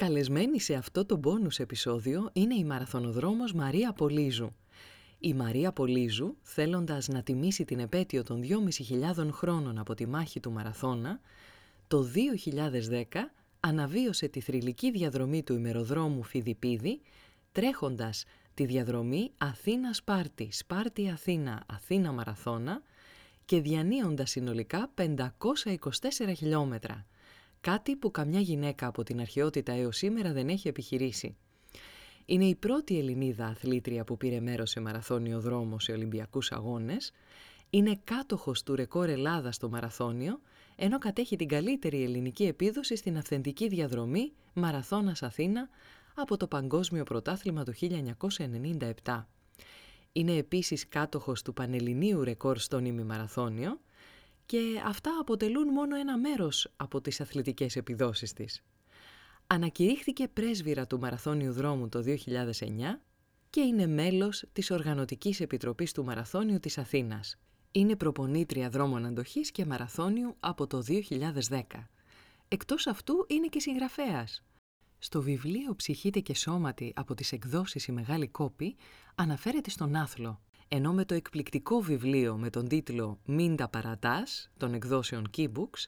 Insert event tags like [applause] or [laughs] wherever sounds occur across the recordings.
Καλεσμένη σε αυτό το μπόνους επεισόδιο είναι η μαραθωνοδρόμος Μαρία Πολύζου. Η Μαρία Πολύζου, θέλοντας να τιμήσει την επέτειο των 2.500 χρόνων από τη μάχη του Μαραθώνα, το 2010 αναβίωσε τη θρηλυκή διαδρομή του ημεροδρόμου Φιδιπίδη, τρέχοντας τη διαδρομή Αθήνα-Σπάρτη, Σπάρτη-Αθήνα, Αθήνα-Μαραθώνα και διανύοντας συνολικά 524 χιλιόμετρα – Κάτι που καμιά γυναίκα από την αρχαιότητα έως σήμερα δεν έχει επιχειρήσει. Είναι η πρώτη Ελληνίδα αθλήτρια που πήρε μέρος σε μαραθώνιο δρόμο σε Ολυμπιακούς Αγώνες, είναι κάτοχος του ρεκόρ Ελλάδας στο μαραθώνιο, ενώ κατέχει την καλύτερη ελληνική επίδοση στην αυθεντική διαδρομή Μαραθώνας Αθήνα από το Παγκόσμιο Πρωτάθλημα του 1997. Είναι επίσης κάτοχος του Πανελληνίου ρεκόρ στον ημιμαραθώνιο και αυτά αποτελούν μόνο ένα μέρος από τις αθλητικές επιδόσεις της. Ανακηρύχθηκε πρέσβυρα του Μαραθώνιου Δρόμου το 2009 και είναι μέλος της Οργανωτικής Επιτροπής του Μαραθώνιου της Αθήνας. Είναι προπονήτρια δρόμων αντοχής και μαραθώνιου από το 2010. Εκτός αυτού είναι και συγγραφέας. Στο βιβλίο «Ψυχήτε και σώματι» από τις εκδόσεις «Η Μεγάλη Κόπη» αναφέρεται στον άθλο ενώ με το εκπληκτικό βιβλίο με τον τίτλο «Μην τα παρατάς» των εκδόσεων Keybooks,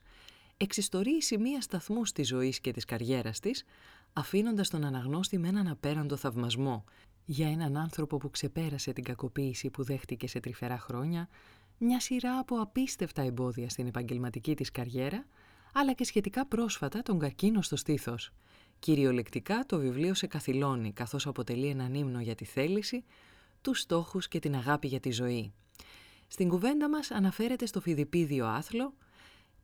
εξιστορεί η σημεία σταθμού της ζωής και της καριέρας της, αφήνοντας τον αναγνώστη με έναν απέραντο θαυμασμό για έναν άνθρωπο που ξεπέρασε την κακοποίηση που δέχτηκε σε τρυφερά χρόνια, μια σειρά από απίστευτα εμπόδια στην επαγγελματική της καριέρα, αλλά και σχετικά πρόσφατα τον καρκίνο στο στήθος. Κυριολεκτικά το βιβλίο σε καθυλώνει, καθώς αποτελεί έναν ύμνο για τη θέληση, τους στόχους και την αγάπη για τη ζωή. Στην κουβέντα μας αναφέρεται στο φιδιπίδιο άθλο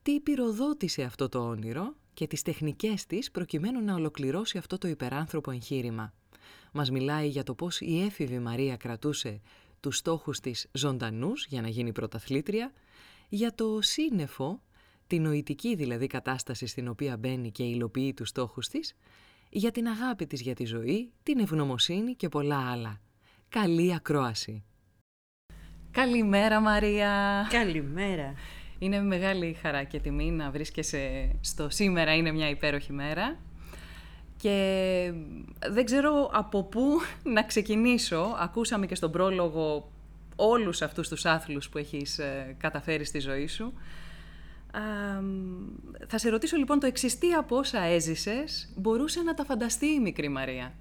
τι πυροδότησε αυτό το όνειρο και τις τεχνικές της προκειμένου να ολοκληρώσει αυτό το υπεράνθρωπο εγχείρημα. Μας μιλάει για το πώς η έφηβη Μαρία κρατούσε τους στόχους της ζωντανούς για να γίνει πρωταθλήτρια, για το σύννεφο, την νοητική δηλαδή κατάσταση στην οποία μπαίνει και υλοποιεί τους στόχους της, για την αγάπη της για τη ζωή, την ευγνωμοσύνη και πολλά άλλα. Καλή ακρόαση. Καλημέρα Μαρία. Καλημέρα. Είναι μεγάλη χαρά και τιμή να βρίσκεσαι στο σήμερα είναι μια υπέροχη μέρα. Και δεν ξέρω από πού να ξεκινήσω. Ακούσαμε και στον πρόλογο όλους αυτούς τους άθλους που έχεις ε, καταφέρει στη ζωή σου. θα σε ρωτήσω λοιπόν το εξής, τι από όσα έζησες μπορούσε να τα φανταστεί η μικρή Μαρία;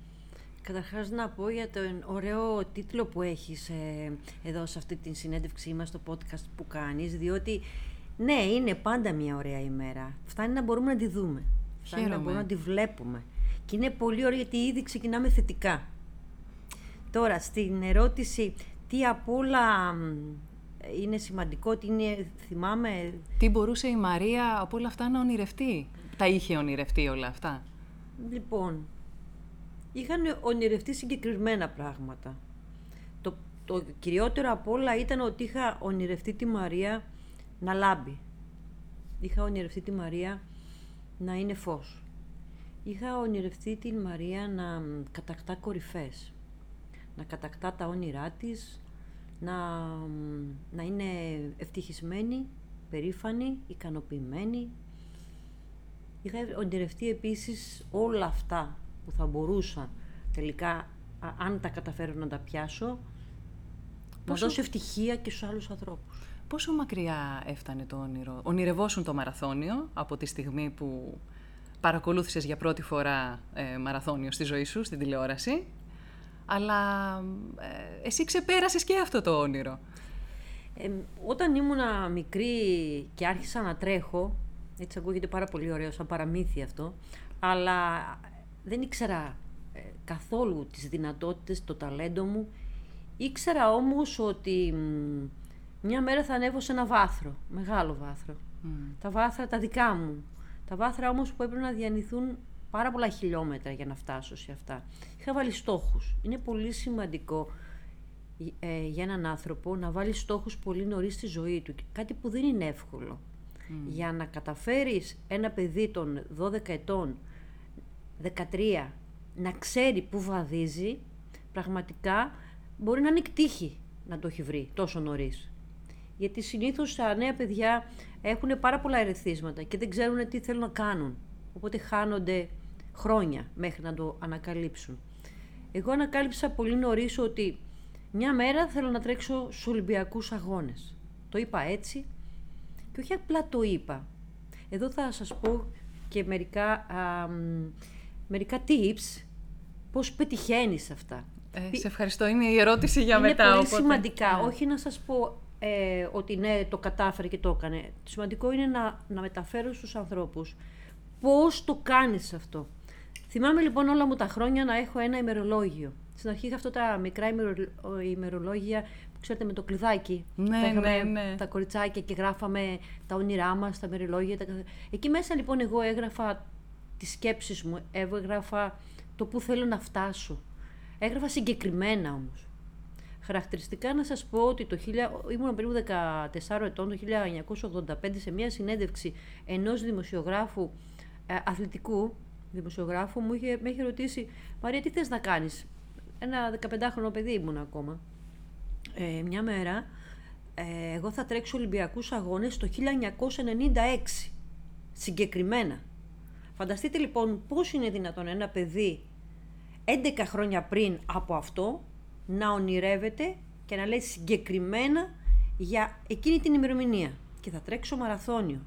Καταρχάς να πω για τον ωραίο τίτλο που έχεις ε, εδώ σε αυτή τη συνέντευξή μας, στο podcast που κάνεις, διότι ναι, είναι πάντα μια ωραία ημέρα. Φτάνει να μπορούμε να τη δούμε. Φτάνει να μπορούμε να τη βλέπουμε. Και είναι πολύ ωραία γιατί ήδη ξεκινάμε θετικά. Τώρα, στην ερώτηση, τι απ' όλα είναι σημαντικό, τι είναι, θυμάμαι... Τι μπορούσε η Μαρία από όλα αυτά να ονειρευτεί; Τα είχε ονειρευτεί όλα αυτά; Λοιπόν, είχαν ονειρευτεί συγκεκριμένα πράγματα. Το, το κυριότερο από όλα ήταν ότι είχα ονειρευτεί τη Μαρία να λάμπει. Είχα ονειρευτεί τη Μαρία να είναι φως. Είχα ονειρευτεί τη Μαρία να κατακτά κορυφές. Να κατακτά τα όνειρά της, να, να είναι ευτυχισμένη, περήφανη, ικανοποιημένη. Είχα ονειρευτεί επίσης όλα αυτά που θα μπορούσα τελικά, αν τα καταφέρω να τα πιάσω, Πόσο... να δώσω ευτυχία και στους άλλους ανθρώπους. Πόσο μακριά έφτανε το όνειρο; Ονειρευόσουν το μαραθώνιο από τη στιγμή που παρακολούθησες για πρώτη φορά ε, μαραθώνιο στη ζωή σου, στην τηλεόραση; αλλά ε, εσύ ξεπέρασες και αυτό το όνειρο. Ε, όταν ήμουνα μικρή και άρχισα να τρέχω, έτσι ακούγεται πάρα πολύ ωραίο σαν παραμύθι αυτό, αλλά δεν ήξερα ε, καθόλου τις δυνατότητες, το ταλέντο μου. Ήξερα όμως ότι μια μέρα θα ανέβω σε ένα βάθρο, μεγάλο βάθρο. Τα βάθρα τα δικά μου. Τα βάθρα όμως που έπρεπε να διανυθούν πάρα πολλά χιλιόμετρα για να φτάσω σε αυτά. Είχα βάλει στόχους. Είναι πολύ σημαντικό ε, για έναν άνθρωπο να βάλει στόχους πολύ νωρίς στη ζωή του. Κάτι που δεν είναι εύκολο. Για να καταφέρεις ένα παιδί των 12 ετών, 13, να ξέρει πού βαδίζει, πραγματικά μπορεί να είναι εκτύχη να το έχει βρει τόσο νωρίς. Γιατί συνήθως τα νέα παιδιά έχουν πάρα πολλά ερεθίσματα και δεν ξέρουν τι θέλουν να κάνουν. Οπότε χάνονται χρόνια μέχρι να το ανακαλύψουν. Εγώ ανακάλυψα πολύ νωρίς ότι μια μέρα θέλω να τρέξω στους Ολυμπιακούς Αγώνες. Το είπα έτσι και όχι απλά το είπα. Εδώ θα σας πω και μερικά, α, μερικά tips πώς πετυχαίνεις αυτά. Ε, σε ευχαριστώ. Είναι η ερώτηση για είναι μετά. Είναι πολύ οπότε... σημαντικά. Όχι να σας πω ε, ότι ναι, το κατάφερε και το έκανε. Το σημαντικό είναι να, να μεταφέρω στους ανθρώπους πώς το κάνεις αυτό. Θυμάμαι λοιπόν όλα μου τα χρόνια να έχω ένα ημερολόγιο. Στην αρχή είχα αυτά τα μικρά ημερολόγια που ξέρετε με το κλειδάκι. Ναι, τα ναι, ναι. Τα κοριτσάκια και γράφαμε τα όνειρά μας, τα ημερολόγια. Τα... Εκεί μέσα λοιπόν εγώ έγραφα τις σκέψεις μου, έγραφα το που θέλω να φτάσω. Έγραφα συγκεκριμένα όμως. Χαρακτηριστικά να σας πω ότι το 1000, ήμουν περίπου 14 ετών, το 1985, σε μια συνέντευξη ενός δημοσιογράφου ε, αθλητικού, δημοσιογράφου, μου είχε, με είχε ρωτήσει «Μαρία, τι θες να κάνεις» ένα 15χρονο παιδί ήμουν ακόμα. Ε, μια μέρα, ε, εγώ θα τρέξω Ολυμπιακούς Αγώνες το 1996, συγκεκριμένα. Φανταστείτε λοιπόν πώς είναι δυνατόν ένα παιδί 11 χρόνια πριν από αυτό να ονειρεύεται και να λέει συγκεκριμένα για εκείνη την ημερομηνία. Και θα τρέξω μαραθώνιο.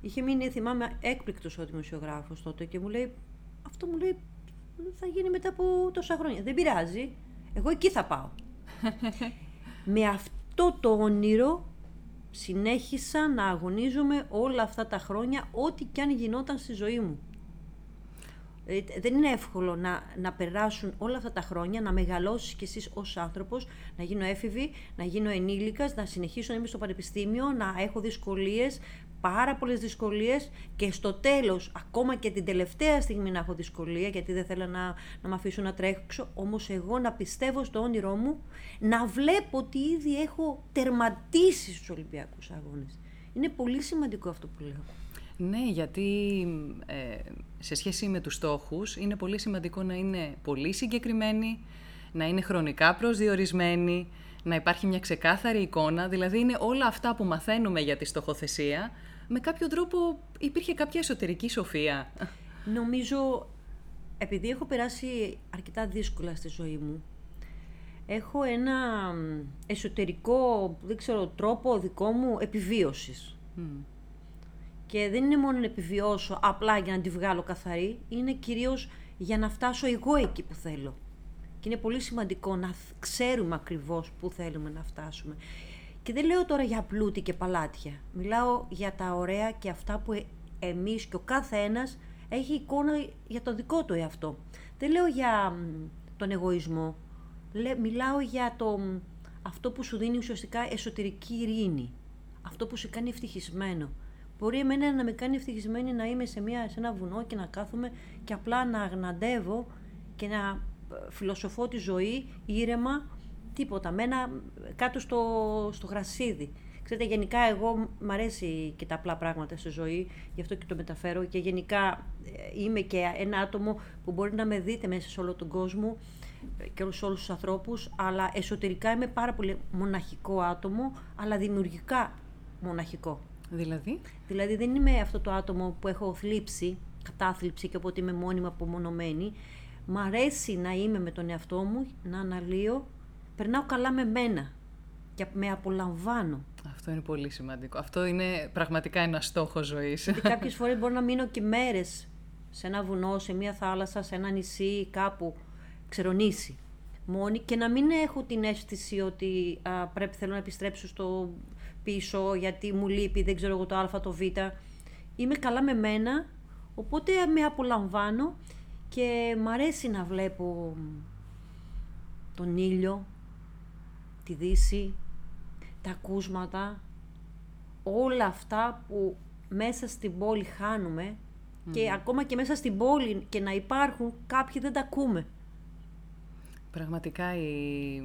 Είχε μείνει, θυμάμαι, έκπληκτος ο δημοσιογράφος τότε και μου λέει, αυτό μου λέει θα γίνει μετά από τόσα χρόνια. Δεν πειράζει. Εγώ εκεί θα πάω. [laughs] Με αυτό το όνειρο συνέχισα να αγωνίζομαι όλα αυτά τα χρόνια, ό,τι και αν γινόταν στη ζωή μου. Ε, δεν είναι εύκολο να, να περάσουν όλα αυτά τα χρόνια, να μεγαλώσεις κι εσείς ως άνθρωπος, να γίνω έφηβη, να γίνω ενήλικας, να συνεχίσω να είμαι στο πανεπιστήμιο, να έχω δυσκολίες, πάρα πολλές δυσκολίες και στο τέλος, ακόμα και την τελευταία στιγμή να έχω δυσκολία, γιατί δεν θέλω να, να με αφήσω να τρέξω, όμως εγώ να πιστεύω στο όνειρό μου, να βλέπω ότι ήδη έχω τερματίσει στους Ολυμπιακούς Αγώνες. Είναι πολύ σημαντικό αυτό που λέω. Ναι, γιατί ε, σε σχέση με τους στόχους είναι πολύ σημαντικό να είναι πολύ συγκεκριμένοι, να είναι χρονικά προσδιορισμένοι, να υπάρχει μια ξεκάθαρη εικόνα, δηλαδή είναι όλα αυτά που μαθαίνουμε για τη στοχοθεσία, με κάποιο τρόπο υπήρχε κάποια εσωτερική σοφία. Νομίζω, επειδή έχω περάσει αρκετά δύσκολα στη ζωή μου, έχω ένα εσωτερικό, δεν ξέρω, τρόπο δικό μου επιβίωσης. Και δεν είναι μόνο να επιβιώσω απλά για να τη βγάλω καθαρή, είναι κυρίως για να φτάσω εγώ εκεί που θέλω. Και είναι πολύ σημαντικό να ξέρουμε ακριβώς πού θέλουμε να φτάσουμε. Και δεν λέω τώρα για πλούτη και παλάτια. Μιλάω για τα ωραία και αυτά που ε, εμείς και ο κάθε ένας έχει εικόνα για το δικό του εαυτό. Δεν λέω για τον εγωισμό. Μιλάω για το, αυτό που σου δίνει ουσιαστικά εσωτερική ειρήνη. Αυτό που σε κάνει ευτυχισμένο. Μπορεί εμένα να με κάνει ευτυχισμένη να είμαι σε, μια, σε ένα βουνό και να κάθομαι και απλά να αγναντεύω και να ε, φιλοσοφώ τη ζωή ήρεμα τίποτα. Μένα κάτω στο, στο γρασίδι. Ξέρετε, γενικά εγώ μ' αρέσει και τα απλά πράγματα στη ζωή, γι' αυτό και το μεταφέρω και γενικά ε, είμαι και ένα άτομο που μπορεί να με δείτε μέσα σε όλο τον κόσμο και σε όλους τους ανθρώπους, αλλά εσωτερικά είμαι πάρα πολύ μοναχικό άτομο, αλλά δημιουργικά μοναχικό. Δηλαδή; Δηλαδή δεν είμαι αυτό το άτομο που έχω θλίψει, κατάθλιψη και οπότε είμαι μόνιμα απομονωμένη. Μ' αρέσει να είμαι με τον εαυτό μου, να αναλύω περνάω καλά με μένα και με απολαμβάνω. Αυτό είναι πολύ σημαντικό. Αυτό είναι πραγματικά ένα στόχο ζωής. Γιατί [laughs] κάποιες φορές μπορώ να μείνω και μέρες σε ένα βουνό, σε μια θάλασσα, σε ένα νησί, κάπου ξερονήσει. μόνη και να μην έχω την αίσθηση ότι α, πρέπει θέλω να επιστρέψω στο πίσω γιατί μου λείπει, δεν ξέρω εγώ το α, το β. Είμαι καλά με μένα, οπότε με απολαμβάνω και μ' αρέσει να βλέπω τον ήλιο, τη δύση, τα ακούσματα, όλα αυτά που μέσα στην πόλη χάνουμε και ακόμα και μέσα στην πόλη και να υπάρχουν κάποιοι δεν τα ακούμε. Πραγματικά η,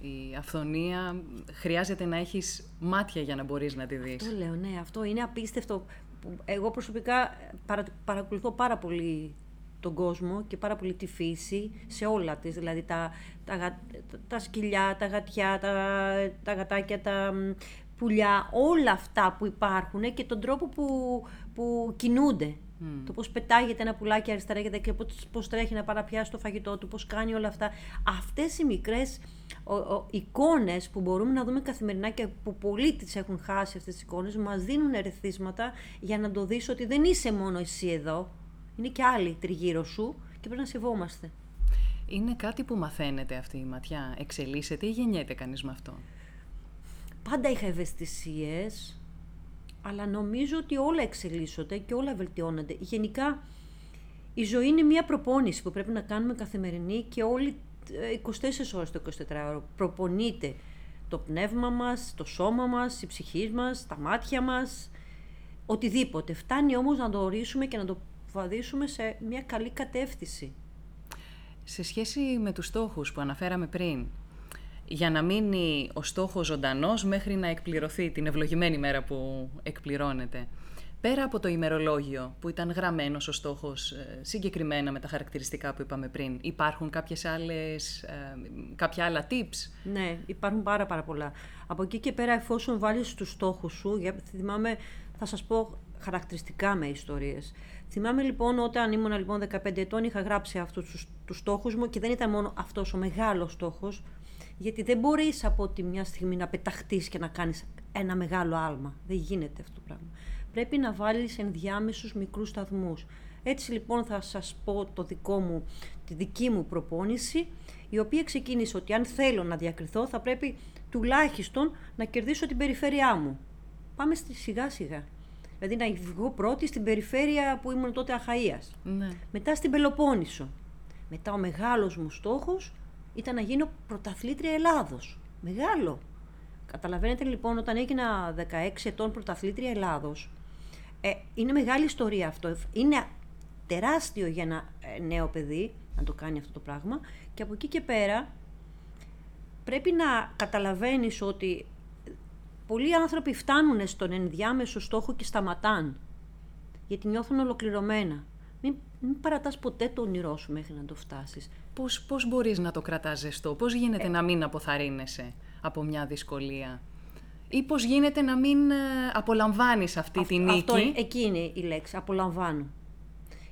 η αυθονία χρειάζεται να έχεις μάτια για να μπορείς να τη δεις. Αυτό λέω, ναι, αυτό είναι απίστευτο. Εγώ προσωπικά παρα, παρακολουθώ πάρα πολύ τον κόσμο και πάρα πολύ τη φύση σε όλα της, δηλαδή τα, τα, τα, σκυλιά, τα γατιά, τα, τα γατάκια, τα πουλιά, όλα αυτά που υπάρχουν και τον τρόπο που, που κινούνται. Το πώς πετάγεται ένα πουλάκι αριστερά και δεξιά, πώς τρέχει να παραπιάσει το φαγητό του, πώς κάνει όλα αυτά. Αυτές οι μικρές ο, ο, εικόνες που μπορούμε να δούμε καθημερινά και που πολλοί τις έχουν χάσει αυτές τις εικόνες, μας δίνουν ερεθίσματα για να το δεις ότι δεν είσαι μόνο εσύ εδώ, είναι και άλλοι τριγύρω σου και πρέπει να σεβόμαστε. Είναι κάτι που μαθαίνεται αυτή η ματιά, εξελίσσεται ή γεννιέται κανείς με αυτό; Πάντα είχα ευαισθησίες, αλλά νομίζω ότι όλα εξελίσσονται και όλα βελτιώνονται. Γενικά, η ζωή είναι μια προπόνηση που πρέπει να κάνουμε καθημερινή και όλοι 24 ε, ώρες το 24ωρο προπονείται το πνεύμα μας, το σώμα μας, η ψυχή μας, τα μάτια μας, οτιδήποτε. Φτάνει όμως να το ορίσουμε και να το βαδίσουμε σε μια καλή κατεύθυνση. Σε σχέση με τους στόχους που αναφέραμε πριν, για να μείνει ο στόχος ζωντανός μέχρι να εκπληρωθεί την ευλογημένη μέρα που εκπληρώνεται. Πέρα από το ημερολόγιο που ήταν γραμμένος ο στόχος ε, συγκεκριμένα με τα χαρακτηριστικά που είπαμε πριν, υπάρχουν κάποιες άλλες, ε, κάποια άλλα tips; Ναι, υπάρχουν πάρα πάρα πολλά. Από εκεί και πέρα εφόσον βάλεις τους στόχους σου, για, θυμάμαι, θα σας πω χαρακτηριστικά με ιστορίες. Θυμάμαι λοιπόν όταν ήμουν λοιπόν 15 ετών είχα γράψει αυτούς τους, τους στόχους μου και δεν ήταν μόνο αυτός ο μεγάλος στόχος, γιατί δεν μπορείς από τη μια στιγμή να πεταχτείς και να κάνεις ένα μεγάλο άλμα. Δεν γίνεται αυτό το πράγμα. Πρέπει να βάλεις ενδιάμεσους μικρούς σταθμούς. Έτσι λοιπόν θα σας πω το δικό μου, τη δική μου προπόνηση, η οποία ξεκίνησε ότι αν θέλω να διακριθώ θα πρέπει τουλάχιστον να κερδίσω την περιφέρειά μου. Πάμε στη σιγά σιγά. Δηλαδή να βγω πρώτη στην περιφέρεια που ήμουν τότε Αχαΐας. Ναι. Μετά στην Πελοπόννησο. Μετά ο μεγάλος μου στόχος ήταν να γίνω πρωταθλήτρια Ελλάδος. Μεγάλο. Καταλαβαίνετε λοιπόν όταν έγινα 16 ετών πρωταθλήτρια Ελλάδος, ε, είναι μεγάλη ιστορία αυτό. Είναι τεράστιο για ένα ε, νέο παιδί να το κάνει αυτό το πράγμα και από εκεί και πέρα πρέπει να καταλαβαίνεις ότι πολλοί άνθρωποι φτάνουν στον ενδιάμεσο στόχο και σταματάν γιατί νιώθουν ολοκληρωμένα. Μην, μην παρατάς ποτέ το όνειρό σου μέχρι να το φτάσεις. Πώς, πώς μπορείς να το κρατάς ζεστό, πώς γίνεται ε. να μην αποθαρρύνεσαι από μια δυσκολία; Ή πώς γίνεται να μην ε, απολαμβάνεις αυτή τη νίκη; Αυτό, εκεί είναι η λέξη, απολαμβάνω.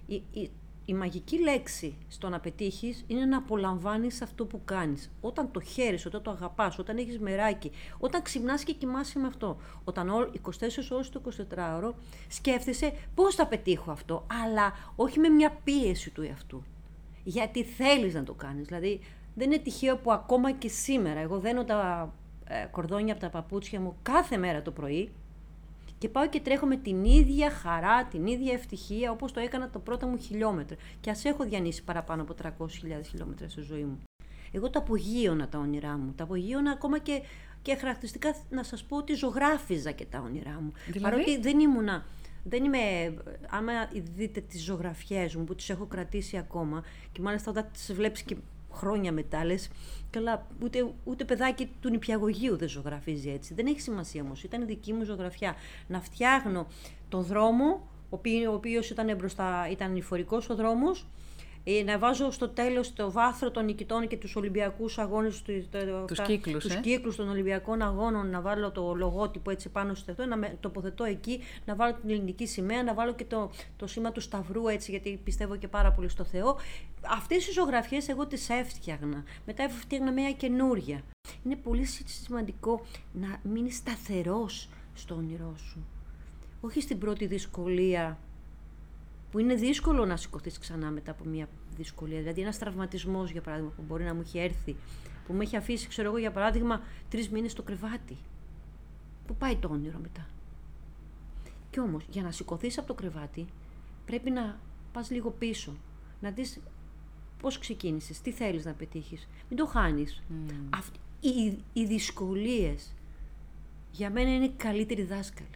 Η, η, η μαγική λέξη στο να πετύχεις είναι να απολαμβάνεις αυτό που κάνεις. Όταν το χαίρεις, όταν το αγαπάς, όταν έχεις μεράκι, όταν ξυπνάς και κοιμάσαι με αυτό. Όταν 24 ώρες το 24ωρο σκέφτεσαι πώς θα πετύχω αυτό, αλλά όχι με μια πίεση του εαυτού. Γιατί θέλεις να το κάνεις. Δηλαδή, δεν είναι τυχαίο που ακόμα και σήμερα εγώ δένω τα ε, κορδόνια από τα παπούτσια μου κάθε μέρα το πρωί και πάω και τρέχω με την ίδια χαρά, την ίδια ευτυχία όπως το έκανα το πρώτο μου χιλιόμετρο. Και ας έχω διανύσει παραπάνω από 300.000 χιλιόμετρα στη ζωή μου. Εγώ τα απογείωνα τα όνειρά μου. Τα απογείωνα ακόμα και, και χαρακτηριστικά να σας πω ότι ζωγράφιζα και τα όνειρά μου. Δηλαδή; Παρότι δεν ήμουνα... Δεν είμαι, άμα δείτε τις ζωγραφιές μου που τις έχω κρατήσει ακόμα και μάλιστα όταν τις βλέπεις και χρόνια μετά λες, καλά, ούτε, ούτε παιδάκι του νηπιαγωγείου δεν ζωγραφίζει έτσι. Δεν έχει σημασία όμως. Ήταν δική μου ζωγραφιά. Να φτιάχνω το δρόμο, ο οποίος ήταν μπροστά, ήταν νηφορικό ο δρόμος, ε, να βάζω στο τέλος το βάθρο των νικητών και τους Ολυμπιακούς αγώνες, τους κύκλους τους ε; κύκλους των Ολυμπιακών αγώνων, να βάλω το λογότυπο έτσι πάνω στο αυτό, να με τοποθετώ εκεί, να βάλω την ελληνική σημαία, να βάλω και το, το σήμα του Σταυρού έτσι, γιατί πιστεύω και πάρα πολύ στο Θεό. Αυτές οι ζωγραφιές εγώ τις έφτιαγνα. Μετά έφτιαγνα μια καινούρια. Είναι πολύ σημαντικό να μείνεις σταθερός στο όνειρό σου. Όχι στην πρώτη δυσκολία που είναι δύσκολο να σηκωθείς ξανά μετά από μια δυσκολία. Δηλαδή, ένας τραυματισμός, για παράδειγμα, που μπορεί να μου έχει έρθει, που με έχει αφήσει, ξέρω εγώ, για παράδειγμα, τρεις μήνες στο κρεβάτι. Πού πάει το όνειρο μετά; Κι όμως, για να σηκωθείς από το κρεβάτι, πρέπει να πας λίγο πίσω. Να δεις πώς ξεκίνησες, τι θέλεις να πετύχεις. Μην το χάνεις. Mm. Οι, οι δυσκολίες για μένα είναι καλύτεροι δάσκαλοι.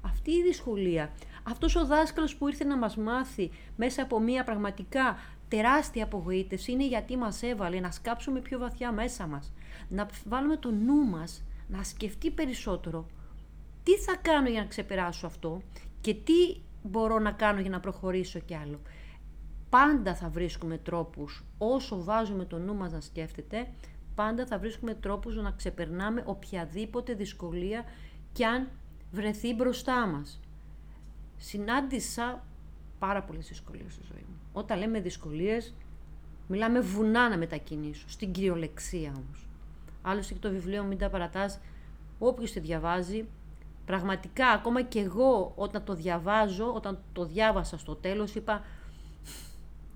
Αυτή η δυσκολία, αυτός ο δάσκαλος που ήρθε να μας μάθει μέσα από μια πραγματικά τεράστια απογοήτευση είναι γιατί μας έβαλε να σκάψουμε πιο βαθιά μέσα μας. Να βάλουμε το νου μας να σκεφτεί περισσότερο τι θα κάνω για να ξεπεράσω αυτό και τι μπορώ να κάνω για να προχωρήσω κι άλλο. Πάντα θα βρίσκουμε τρόπους, όσο βάζουμε το νου μας να σκέφτεται, πάντα θα βρίσκουμε τρόπους να ξεπερνάμε οποιαδήποτε δυσκολία κι αν βρεθεί μπροστά μας. Συνάντησα πάρα πολλές δυσκολίες στη ζωή μου. Όταν λέμε δυσκολίες, μιλάμε βουνά να μετακινήσω, στην κυριολεξία όμως. Άλλωστε και το βιβλίο «Μην τα παρατάς», όποιος τη διαβάζει, πραγματικά ακόμα και εγώ όταν το διαβάζω, όταν το διάβασα στο τέλος, είπα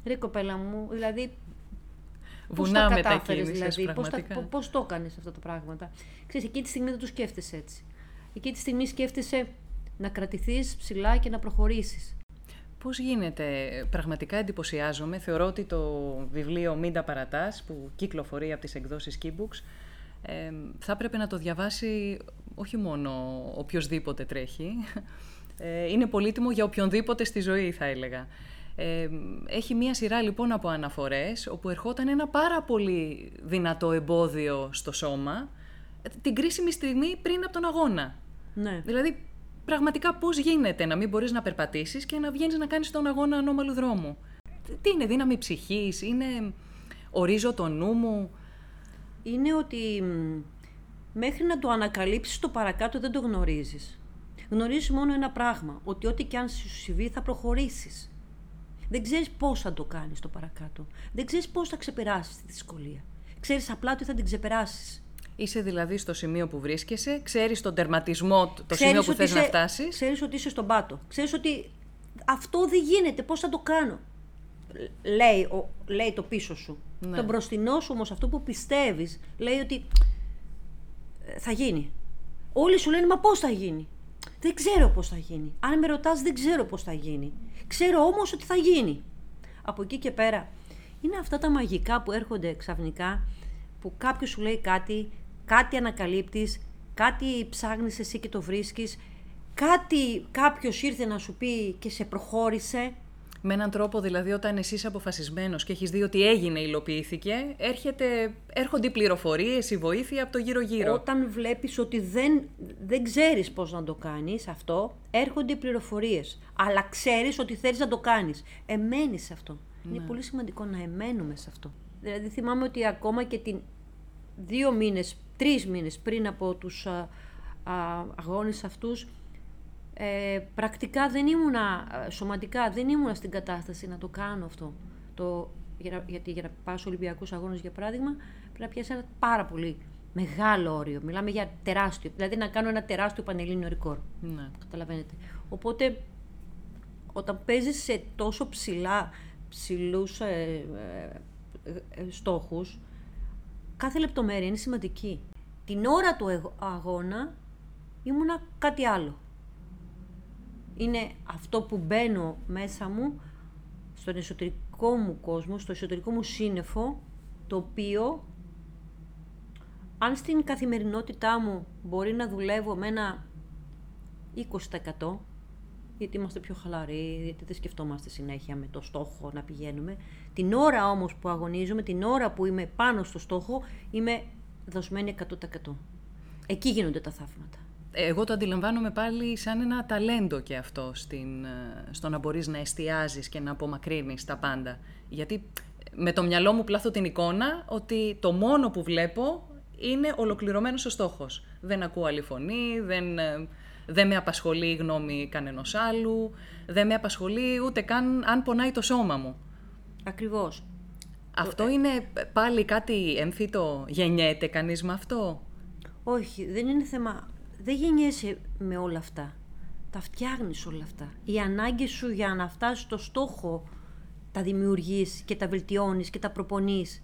«Ρε κοπέλα μου, δηλαδή Βουνά πώς τα κατάφερες, δηλαδή, πώς, το έκανες αυτά τα πράγματα. Ξέρεις, εκείνη τη στιγμή δεν το σκέφτεσαι έτσι. Εκείνη τη στιγμή σκέφτεσαι να κρατηθείς ψηλά και να προχωρήσεις. Πώς γίνεται, πραγματικά εντυπωσιάζομαι, θεωρώ ότι το βιβλίο «Μην τα παρατάς» που κυκλοφορεί από τις εκδόσεις Keybooks ε, θα έπρεπε να το διαβάσει όχι μόνο οποιοδήποτε τρέχει, ε, είναι πολύτιμο για οποιονδήποτε στη ζωή θα έλεγα. Ε, έχει μία σειρά λοιπόν από αναφορές όπου ερχόταν ένα πάρα πολύ δυνατό εμπόδιο στο σώμα την κρίσιμη στιγμή πριν από τον αγώνα. Ναι. Δηλαδή πραγματικά πώς γίνεται να μην μπορείς να περπατήσεις και να βγαίνεις να κάνεις τον αγώνα ανώμαλου δρόμου. Τι είναι δύναμη ψυχής, είναι ορίζω το νου μου; Είναι ότι μέχρι να το ανακαλύψεις το παρακάτω δεν το γνωρίζεις. Γνωρίζεις μόνο ένα πράγμα, ότι ό,τι και αν σου συμβεί θα προχωρήσεις. Δεν ξέρεις πώς θα το κάνεις το παρακάτω. Δεν ξέρεις πώς θα ξεπεράσεις τη δυσκολία. Ξέρεις απλά ότι θα την ξεπεράσεις. Είσαι δηλαδή στο σημείο που βρίσκεσαι, ξέρεις τον τερματισμό, το σημείο που θες να φτάσεις. Ξέρεις ότι είσαι στον πάτο. Ξέρεις ότι αυτό δεν γίνεται, πώς θα το κάνω; Λέει, ο, λέει το πίσω σου. Ναι. Το μπροστινό σου όμως, αυτό που πιστεύεις, λέει ότι ε, θα γίνει. Όλοι σου λένε, μα πώς θα γίνει; Δεν ξέρω πώς θα γίνει. Αν με ρωτάς, δεν ξέρω πώς θα γίνει. Ξέρω όμως ότι θα γίνει. Από εκεί και πέρα, είναι αυτά τα μαγικά που έρχονται ξαφνικά, που κάποιος σου λέει κάτι κάτι ανακαλύπτεις, κάτι ψάχνεις εσύ και το βρίσκεις, κάτι κάποιος ήρθε να σου πει και σε προχώρησε. Με έναν τρόπο δηλαδή όταν εσύ είσαι αποφασισμένος και έχεις δει ότι έγινε, υλοποιήθηκε, έρχεται, έρχονται οι πληροφορίες, η βοήθεια από το γύρω-γύρω. Όταν βλέπεις ότι δεν, δεν ξέρεις πώς να το κάνεις αυτό, έρχονται οι πληροφορίες. Αλλά ξέρεις ότι θέλεις να το κάνεις. Εμένεις σε αυτό. Είναι ναι. πολύ σημαντικό να εμένουμε σε αυτό. Δηλαδή θυμάμαι ότι ακόμα και την δύο μήνες τρεις μήνες πριν από τους α, α, αγώνες αυτούς, ε, πρακτικά δεν ήμουνα, σωματικά δεν ήμουνα στην κατάσταση να το κάνω αυτό. Το, για, γιατί για να πάω στους Ολυμπιακούς Αγώνες, για παράδειγμα, πρέπει να πιάσει ένα πάρα πολύ μεγάλο όριο. Μιλάμε για τεράστιο, δηλαδή να κάνω ένα τεράστιο πανελλήνιο ρεκόρ. Ναι. Καταλαβαίνετε. Οπότε, όταν παίζεις σε τόσο ψηλά, ψηλούς ε, ε, ε στόχους, κάθε λεπτομέρεια είναι σημαντική. Την ώρα του αγώνα ήμουνα κάτι άλλο. Είναι αυτό που μπαίνω μέσα μου, στον εσωτερικό μου κόσμο, στο εσωτερικό μου σύννεφο, το οποίο αν στην καθημερινότητά μου μπορεί να δουλεύω με ένα 20%, γιατί είμαστε πιο χαλαροί, γιατί δεν σκεφτόμαστε συνέχεια με το στόχο να πηγαίνουμε. Την ώρα όμως που αγωνίζομαι, την ώρα που είμαι πάνω στο στόχο, είμαι δοσμένη 100%. Εκεί γίνονται τα θαύματα. Εγώ το αντιλαμβάνομαι πάλι σαν ένα ταλέντο και αυτό, στην, ε, στο να μπορείς να εστιάζεις και να απομακρύνεις τα πάντα. Γιατί με το μυαλό μου πλάθω την εικόνα ότι το μόνο που βλέπω είναι ολοκληρωμένος ο στόχος. Δεν ακούω άλλη φωνή, δεν, ε, δεν με απασχολεί η γνώμη κανενός άλλου, δεν με απασχολεί ούτε καν αν πονάει το σώμα μου. Ακριβώς. Αυτό είναι πάλι κάτι έμφυτο, γεννιέται κανείς με αυτό; Όχι, δεν είναι θέμα, δεν γεννιέσαι με όλα αυτά. Τα φτιάχνεις όλα αυτά. Η ανάγκη σου για να φτάσεις στο στόχο τα δημιουργείς και τα βελτιώνεις και τα προπονείς.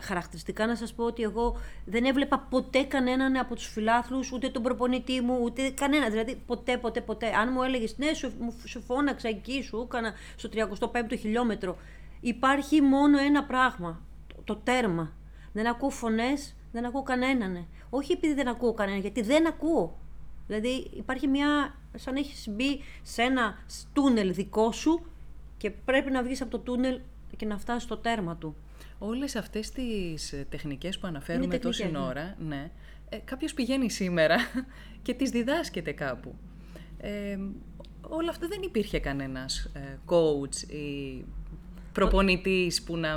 Χαρακτηριστικά να σας πω ότι εγώ δεν έβλεπα ποτέ κανέναν από τους φιλάθλους, ούτε τον προπονητή μου, ούτε κανένα. Δηλαδή ποτέ, ποτέ, ποτέ. Αν μου έλεγες ναι, σου, σου φώναξα εκεί, σου έκανα στο 35ο χιλιόμετρο. Υπάρχει μόνο ένα πράγμα, το, το τέρμα. Δεν ακούω φωνές, δεν ακούω κανέναν. Όχι επειδή δεν ακούω κανέναν, γιατί δεν ακούω. Δηλαδή υπάρχει μια, σαν έχεις μπει σε ένα τούνελ δικό σου και πρέπει να βγεις από το τούνελ και να φτάσεις στο τέρμα του. Όλες αυτές τις ε, τεχνικές που αναφέρουμε τόση ναι. ώρα, ναι, ε, κάποιος πηγαίνει σήμερα [laughs] και τις διδάσκεται κάπου. Ε, όλα αυτά δεν υπήρχε κανένας ε, coach ή προπονητής που να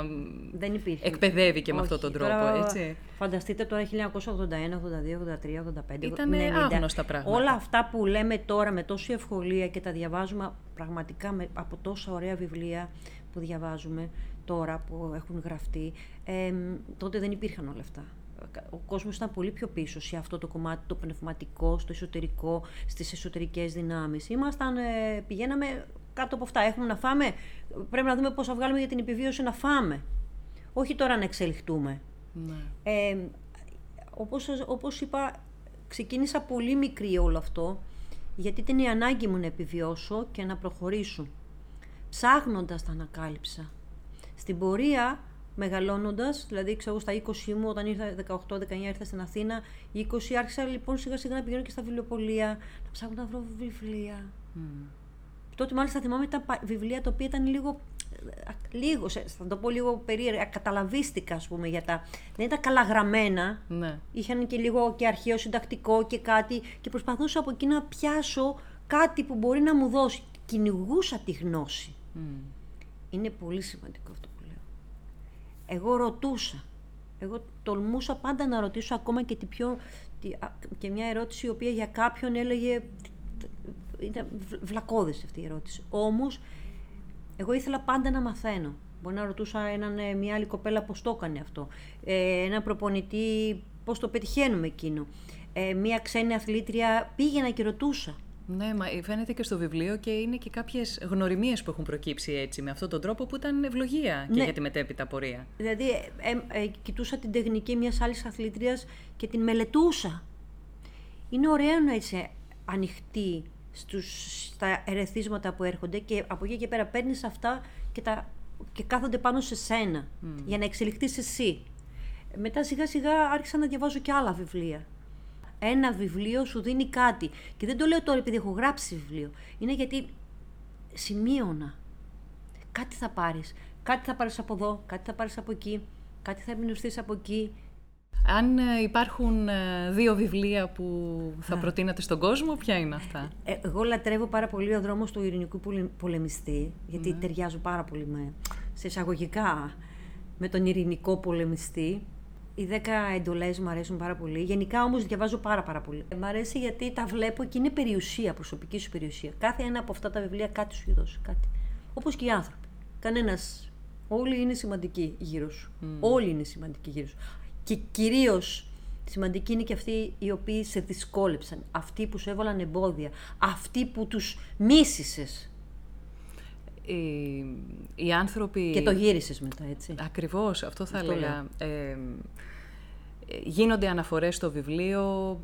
δεν υπήρχε. εκπαιδεύει και με αυτόν τον τρόπο, τώρα, έτσι. Φανταστείτε τώρα 1981, 82, 83, 85, Ήταν 90. άγνωστα πράγματα. Όλα αυτά που λέμε τώρα με τόση ευκολία και τα διαβάζουμε πραγματικά με, από τόσα ωραία βιβλία που διαβάζουμε τώρα που έχουν γραφτεί, ε, τότε δεν υπήρχαν όλα αυτά. Ο κόσμος ήταν πολύ πιο πίσω σε αυτό το κομμάτι, το πνευματικό, στο εσωτερικό, στις εσωτερικές δυνάμεις. Ήμασταν, ε, πηγαίναμε κάτω από αυτά. Έχουμε να φάμε, πρέπει να δούμε πώς θα βγάλουμε για την επιβίωση να φάμε. Όχι τώρα να εξελιχτούμε. Ναι. Ε, όπως, όπως είπα, ξεκίνησα πολύ μικρή όλο αυτό, γιατί ήταν η ανάγκη μου να επιβιώσω και να προχωρήσω. Ψάχνοντας τα ανακάλυψα. Στην πορεία, μεγαλώνοντας, δηλαδή ξέρω στα 20 μου, όταν ήρθα 18-19 ήρθα στην Αθήνα, 20 άρχισα λοιπόν σιγά σιγά να πηγαίνω και στα βιβλιοπολία, να ψάχνω να βρω βιβλία. Mm. Τότε μάλιστα θυμάμαι τα βιβλία τα οποία ήταν λίγο λίγος, θα το πω λίγο περίεργα, καταλαβίστηκα ας πούμε για τα... Δεν ήταν καλά γραμμένα, ναι. είχαν και λίγο και αρχαίο συντακτικό και κάτι και προσπαθούσα από εκεί να πιάσω κάτι που μπορεί να μου δώσει. Κυνηγούσα τη γνώση. Είναι πολύ σημαντικό αυτό που λέω. Εγώ ρωτούσα. Εγώ τολμούσα πάντα να ρωτήσω ακόμα και, τη πιο, και μια ερώτηση η οποία για κάποιον έλεγε ήταν βλακώδης αυτή η ερώτηση. Όμως, εγώ ήθελα πάντα να μαθαίνω. Μπορεί να ρωτούσα έναν, ε, μια άλλη κοπέλα πώς το έκανε αυτό. Ε, ένα προπονητή πώς το πετυχαίνουμε εκείνο. Ε, μια ξένη αθλήτρια πήγαινα και ρωτούσα. Ναι, μα φαίνεται και στο βιβλίο και είναι και κάποιες γνωριμίες που έχουν προκύψει έτσι με αυτόν τον τρόπο που ήταν ευλογία και ναι. για τη μετέπειτα πορεία. Δηλαδή, ε, ε, ε κοιτούσα την τεχνική μιας άλλης αθλήτριας και την μελετούσα. Είναι ωραίο να είσαι ανοιχτή στους, στα ερεθίσματα που έρχονται και από εκεί και πέρα παίρνεις αυτά και, τα, και κάθονται πάνω σε σένα για να εξελιχθείς εσύ. Μετά σιγά σιγά άρχισα να διαβάζω και άλλα βιβλία. Ένα βιβλίο σου δίνει κάτι. Και δεν το λέω τώρα επειδή έχω γράψει βιβλίο. Είναι γιατί σημείωνα. Κάτι θα πάρεις. Κάτι θα πάρεις από εδώ, κάτι θα πάρεις από εκεί, κάτι θα εμπνευστείς από εκεί, αν ε, υπάρχουν ε, δύο βιβλία που θα προτείνατε στον κόσμο, ποια είναι αυτά; Ε, εγώ λατρεύω πάρα πολύ ο δρόμος του ειρηνικού πολεμιστή, γιατί ναι. ταιριάζω πάρα πολύ με, σε εισαγωγικά με τον ειρηνικό πολεμιστή. Οι δέκα εντολές μου αρέσουν πάρα πολύ. Γενικά όμως διαβάζω πάρα, πάρα πολύ. Μ' αρέσει γιατί τα βλέπω και είναι περιουσία, προσωπική σου περιουσία. Κάθε ένα από αυτά τα βιβλία κάτι σου έχει δώσει. Κάτι. Όπως και οι άνθρωποι. Κανένας. Όλοι είναι σημαντικοί γύρω σου. Όλοι είναι σημαντικοί γύρω σου. Και κυρίως σημαντικοί είναι και αυτοί οι οποίοι σε δυσκόλεψαν, αυτοί που σου έβαλαν εμπόδια, αυτοί που τους μίσησες. Οι, οι άνθρωποι... Και το γύρισες μετά, έτσι. Ακριβώς, αυτό θα έλεγα. Ε, γίνονται αναφορές στο βιβλίο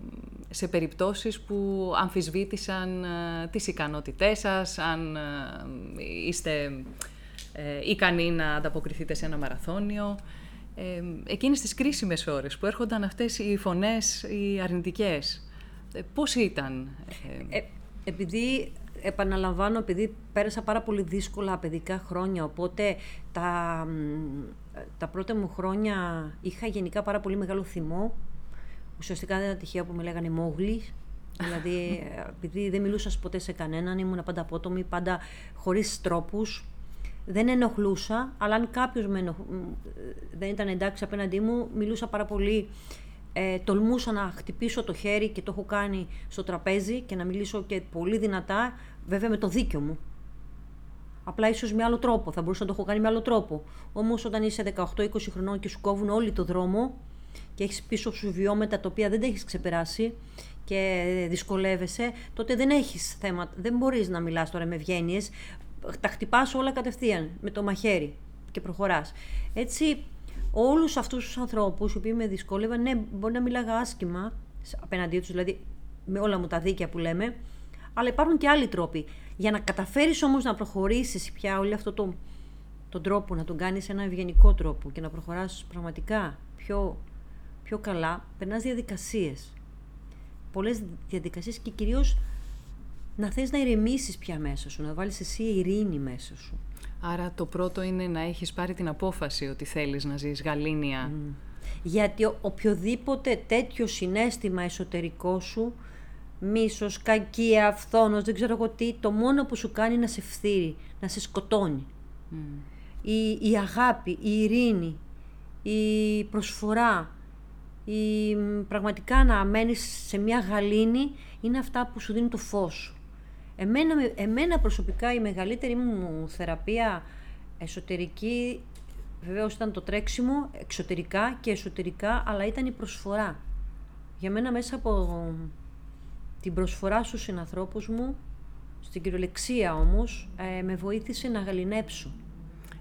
σε περιπτώσεις που αμφισβήτησαν ε, τις ικανότητές σας, αν ε, είστε ε, ικανοί να ανταποκριθείτε σε ένα μαραθώνιο ε, εκείνες τις κρίσιμες ώρες που έρχονταν αυτές οι φωνές οι αρνητικές. Ε, πώς ήταν; Ε, επειδή, επαναλαμβάνω, επειδή πέρασα πάρα πολύ δύσκολα παιδικά χρόνια, οπότε τα, τα πρώτα μου χρόνια είχα γενικά πάρα πολύ μεγάλο θυμό. Ουσιαστικά δεν ήταν τυχαία που με λέγανε Μόγλη. δηλαδή, [laughs] επειδή δεν μιλούσας ποτέ σε κανέναν, ήμουν πάντα απότομη, πάντα χωρίς τρόπους δεν ενοχλούσα, αλλά αν κάποιος δεν ήταν εντάξει απέναντί μου, μιλούσα πάρα πολύ. Ε, τολμούσα να χτυπήσω το χέρι και το έχω κάνει στο τραπέζι και να μιλήσω και πολύ δυνατά, βέβαια με το δίκιο μου. Απλά ίσως με άλλο τρόπο, θα μπορούσα να το έχω κάνει με άλλο τρόπο. Όμως όταν είσαι 18-20 χρονών και σου κόβουν όλοι το δρόμο και έχεις πίσω σου βιώματα τα οποία δεν τα έχεις ξεπεράσει και δυσκολεύεσαι, τότε δεν έχεις θέμα. Δεν μπορείς να μιλάς τώρα με ευγένειες τα χτυπάς όλα κατευθείαν με το μαχαίρι και προχωράς. Έτσι, όλους αυτούς τους ανθρώπους οι οποίοι με δυσκόλευαν, ναι, μπορεί να μιλάγα άσχημα απέναντί τους, δηλαδή με όλα μου τα δίκαια που λέμε, αλλά υπάρχουν και άλλοι τρόποι. Για να καταφέρεις όμως να προχωρήσεις πια όλο αυτό το, τον τρόπο, να τον κάνεις ένα ευγενικό τρόπο και να προχωράς πραγματικά πιο, πιο καλά, περνάς διαδικασίες. Πολλές διαδικασίες και κυρίως να θες να ηρεμήσεις πια μέσα σου, να βάλεις εσύ ειρήνη μέσα σου. Άρα το πρώτο είναι να έχεις πάρει την απόφαση ότι θέλεις να ζεις γαλήνια. Γιατί οποιοδήποτε τέτοιο συνέστημα εσωτερικό σου, μίσος, κακία, αυθόνος, δεν ξέρω εγώ τι, το μόνο που σου κάνει να σε φθείρει, να σε σκοτώνει. Η, η αγάπη, η ειρήνη, η προσφορά, η πραγματικά να μένεις σε μια γαλήνη είναι αυτά που σου δίνουν το φως σου. Εμένα, εμένα προσωπικά η μεγαλύτερη μου θεραπεία εσωτερική βεβαίως ήταν το τρέξιμο εξωτερικά και εσωτερικά αλλά ήταν η προσφορά. Για μένα μέσα από την προσφορά στους συνανθρώπους μου στην κυριολεξία όμως ε, με βοήθησε να γαλινέψω.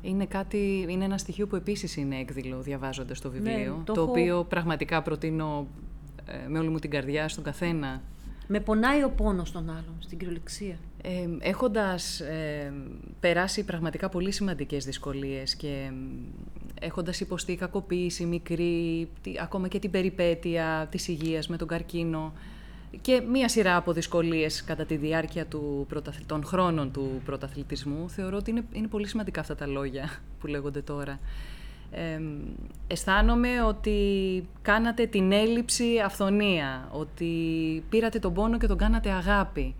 Είναι, κάτι, είναι ένα στοιχείο που επίσης είναι έκδηλο διαβάζοντας το ναι, βιβλίο, το, οποίο πραγματικά προτείνω ε, με όλη μου την καρδιά στον καθένα με πονάει ο πόνος των άλλων, στην κυριολεξία. Ε, έχοντας περάσει πραγματικά πολύ σημαντικές δυσκολίες και έχοντας υποστεί κακοποίηση μικρή, ακόμα και την περιπέτεια της υγείας με τον καρκίνο και μία σειρά από δυσκολίες κατά τη διάρκεια του των χρόνων του πρωταθλητισμού, θεωρώ ότι είναι, είναι πολύ σημαντικά αυτά τα λόγια που λέγονται τώρα ε, αισθάνομαι ότι κάνατε την έλλειψη αυθονία, ότι πήρατε τον πόνο και τον κάνατε αγάπη.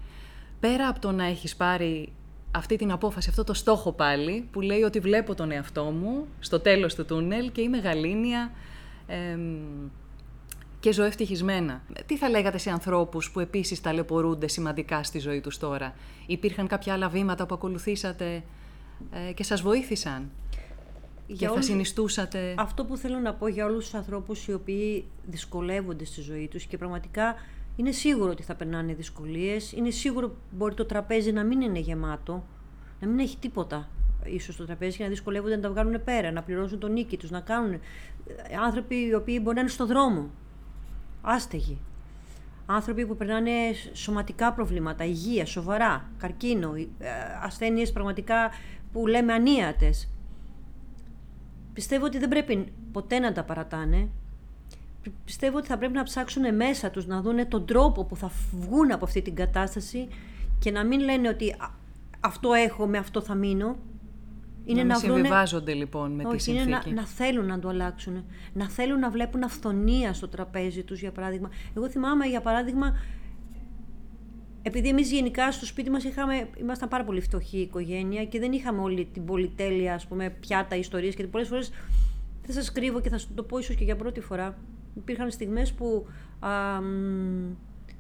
Πέρα από το να έχεις πάρει αυτή την απόφαση, αυτό το στόχο πάλι, που λέει ότι βλέπω τον εαυτό μου στο τέλος του τούνελ και είμαι γαλήνια και ζω ευτυχισμένα. Τι θα λέγατε σε ανθρώπους που επίσης ταλαιπωρούνται σημαντικά στη ζωή τους τώρα; Υπήρχαν κάποια άλλα βήματα που ακολουθήσατε ε, και σας βοήθησαν; Και θα συνιστούσατε... Αυτό που θέλω να πω για όλους τους ανθρώπους οι οποίοι δυσκολεύονται στη ζωή τους και πραγματικά είναι σίγουρο ότι θα περνάνε δυσκολίες, είναι σίγουρο μπορεί το τραπέζι να μην είναι γεμάτο, να μην έχει τίποτα ίσως το τραπέζι και να δυσκολεύονται να τα βγάλουν πέρα, να πληρώσουν τον νίκη τους, να κάνουν. Άνθρωποι οι οποίοι μπορεί να είναι στον δρόμο, άστεγοι. Άνθρωποι που περνάνε σωματικά προβλήματα, υγεία, σοβαρά, καρκίνο, ε, ασθένειες πραγματικά που λέμε ανίατες πιστεύω ότι δεν πρέπει ποτέ να τα παρατάνε. Πιστεύω ότι θα πρέπει να ψάξουν μέσα τους, να δουν τον τρόπο που θα βγουν από αυτή την κατάσταση και να μην λένε ότι αυτό έχω, με αυτό θα μείνω. Είναι να, να συμβιβάζονται λοιπόν με τη συνθήκη. Είναι να, να θέλουν να το αλλάξουν. Να θέλουν να βλέπουν αυθονία στο τραπέζι τους, για παράδειγμα. Εγώ θυμάμαι, για παράδειγμα, επειδή εμείς γενικά στο σπίτι μας ήμασταν πάρα πολύ φτωχή οικογένεια και δεν είχαμε όλη την πολυτέλεια, ας πούμε, πιάτα, ιστορίες και πολλές φορές δεν σας κρύβω και θα σου το πω ίσως και για πρώτη φορά. Υπήρχαν στιγμές που α,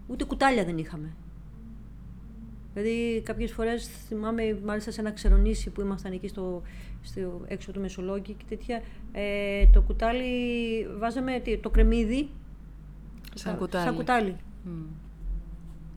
ούτε κουτάλια δεν είχαμε. Δηλαδή, κάποιες φορές θυμάμαι, μάλιστα σε ένα ξερονήσι που ήμασταν εκεί στο, στο έξω του Μεσολόγγι και τέτοια, ε, το κουτάλι βάζαμε το κρεμμύδι. Σαν κουτάλι. Σαν κουτάλι.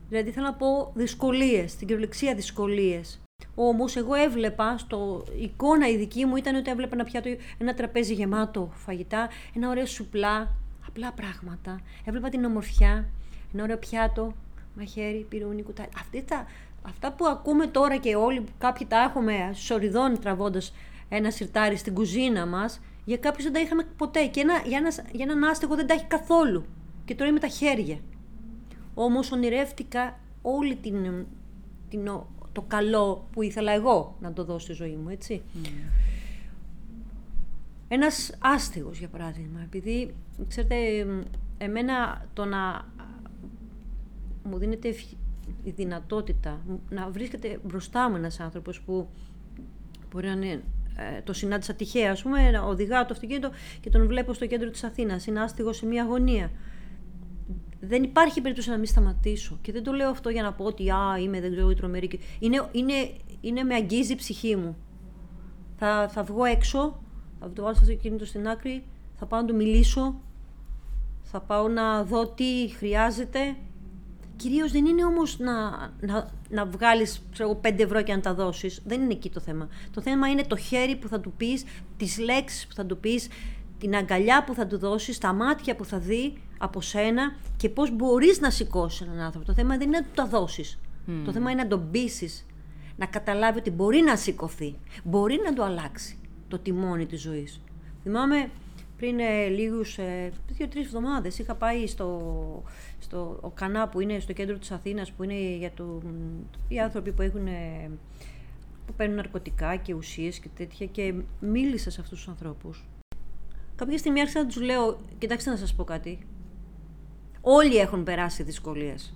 Δηλαδή θέλω να πω δυσκολίες, στην κυριολεξία δυσκολίες. Όμως εγώ έβλεπα, στο η εικόνα η δική μου ήταν ότι έβλεπα ένα πιάτο, ένα τραπέζι γεμάτο φαγητά, ένα ωραίο σουπλά, απλά πράγματα. Έβλεπα την ομορφιά, ένα ωραίο πιάτο, μαχαίρι, πυρούνι, κουτάλι. Αυτή τα, αυτά που ακούμε τώρα και όλοι, κάποιοι τα έχουμε σοριδών τραβώντας ένα σιρτάρι στην κουζίνα μας, για κάποιους δεν τα είχαμε ποτέ. Και ένα, για, ένας, για έναν άστεγο δεν τα έχει καθόλου. Και τώρα με τα χέρια. Όμως ονειρεύτηκα όλη την, την, το καλό που ήθελα εγώ να το δώσω στη ζωή μου, έτσι. Mm. Ένας άστεγος, για παράδειγμα, επειδή, ξέρετε, εμένα το να μου δίνεται η δυνατότητα να βρίσκεται μπροστά μου ένας άνθρωπος που μπορεί να είναι ε, το συνάντησα τυχαία, ας πούμε, να οδηγάω το αυτοκίνητο και τον βλέπω στο κέντρο της Αθήνας, είναι άστιγο σε μια αγωνία δεν υπάρχει περίπτωση να μην σταματήσω. Και δεν το λέω αυτό για να πω ότι α, είμαι δεν ξέρω, τρομερή. Είναι, είναι, είναι με αγγίζει η ψυχή μου. Θα, θα βγω έξω, θα το βάλω στο αυτοκίνητο στην άκρη, θα πάω να του μιλήσω, θα πάω να δω τι χρειάζεται Κυρίως δεν είναι όμως να, να, να βγάλεις ξέρω, 5 ευρώ και να τα δώσεις. Δεν είναι εκεί το θέμα. Το θέμα είναι το χέρι που θα του πεις, τις λέξεις που θα του πεις, την αγκαλιά που θα του δώσεις, τα μάτια που θα δει από σένα και πώς μπορείς να σηκώσεις έναν άνθρωπο. Το θέμα δεν είναι να του τα δώσεις. Το θέμα είναι να τον πείσεις, να καταλάβει ότι μπορεί να σηκωθεί, μπορεί να το αλλάξει το τιμόνι της ζωής. Θυμάμαι πριν ε, λίγους, ε, δύο-τρεις εβδομάδες είχα πάει στο, στο ο Κανά που είναι στο κέντρο της Αθήνας που είναι για το, οι άνθρωποι που έχουν ε, που παίρνουν ναρκωτικά και ουσίες και τέτοια και μίλησα σε αυτούς τους ανθρώπους. Κάποια στιγμή άρχισα να τους λέω, κοιτάξτε να σας πω κάτι, όλοι έχουν περάσει δυσκολίες.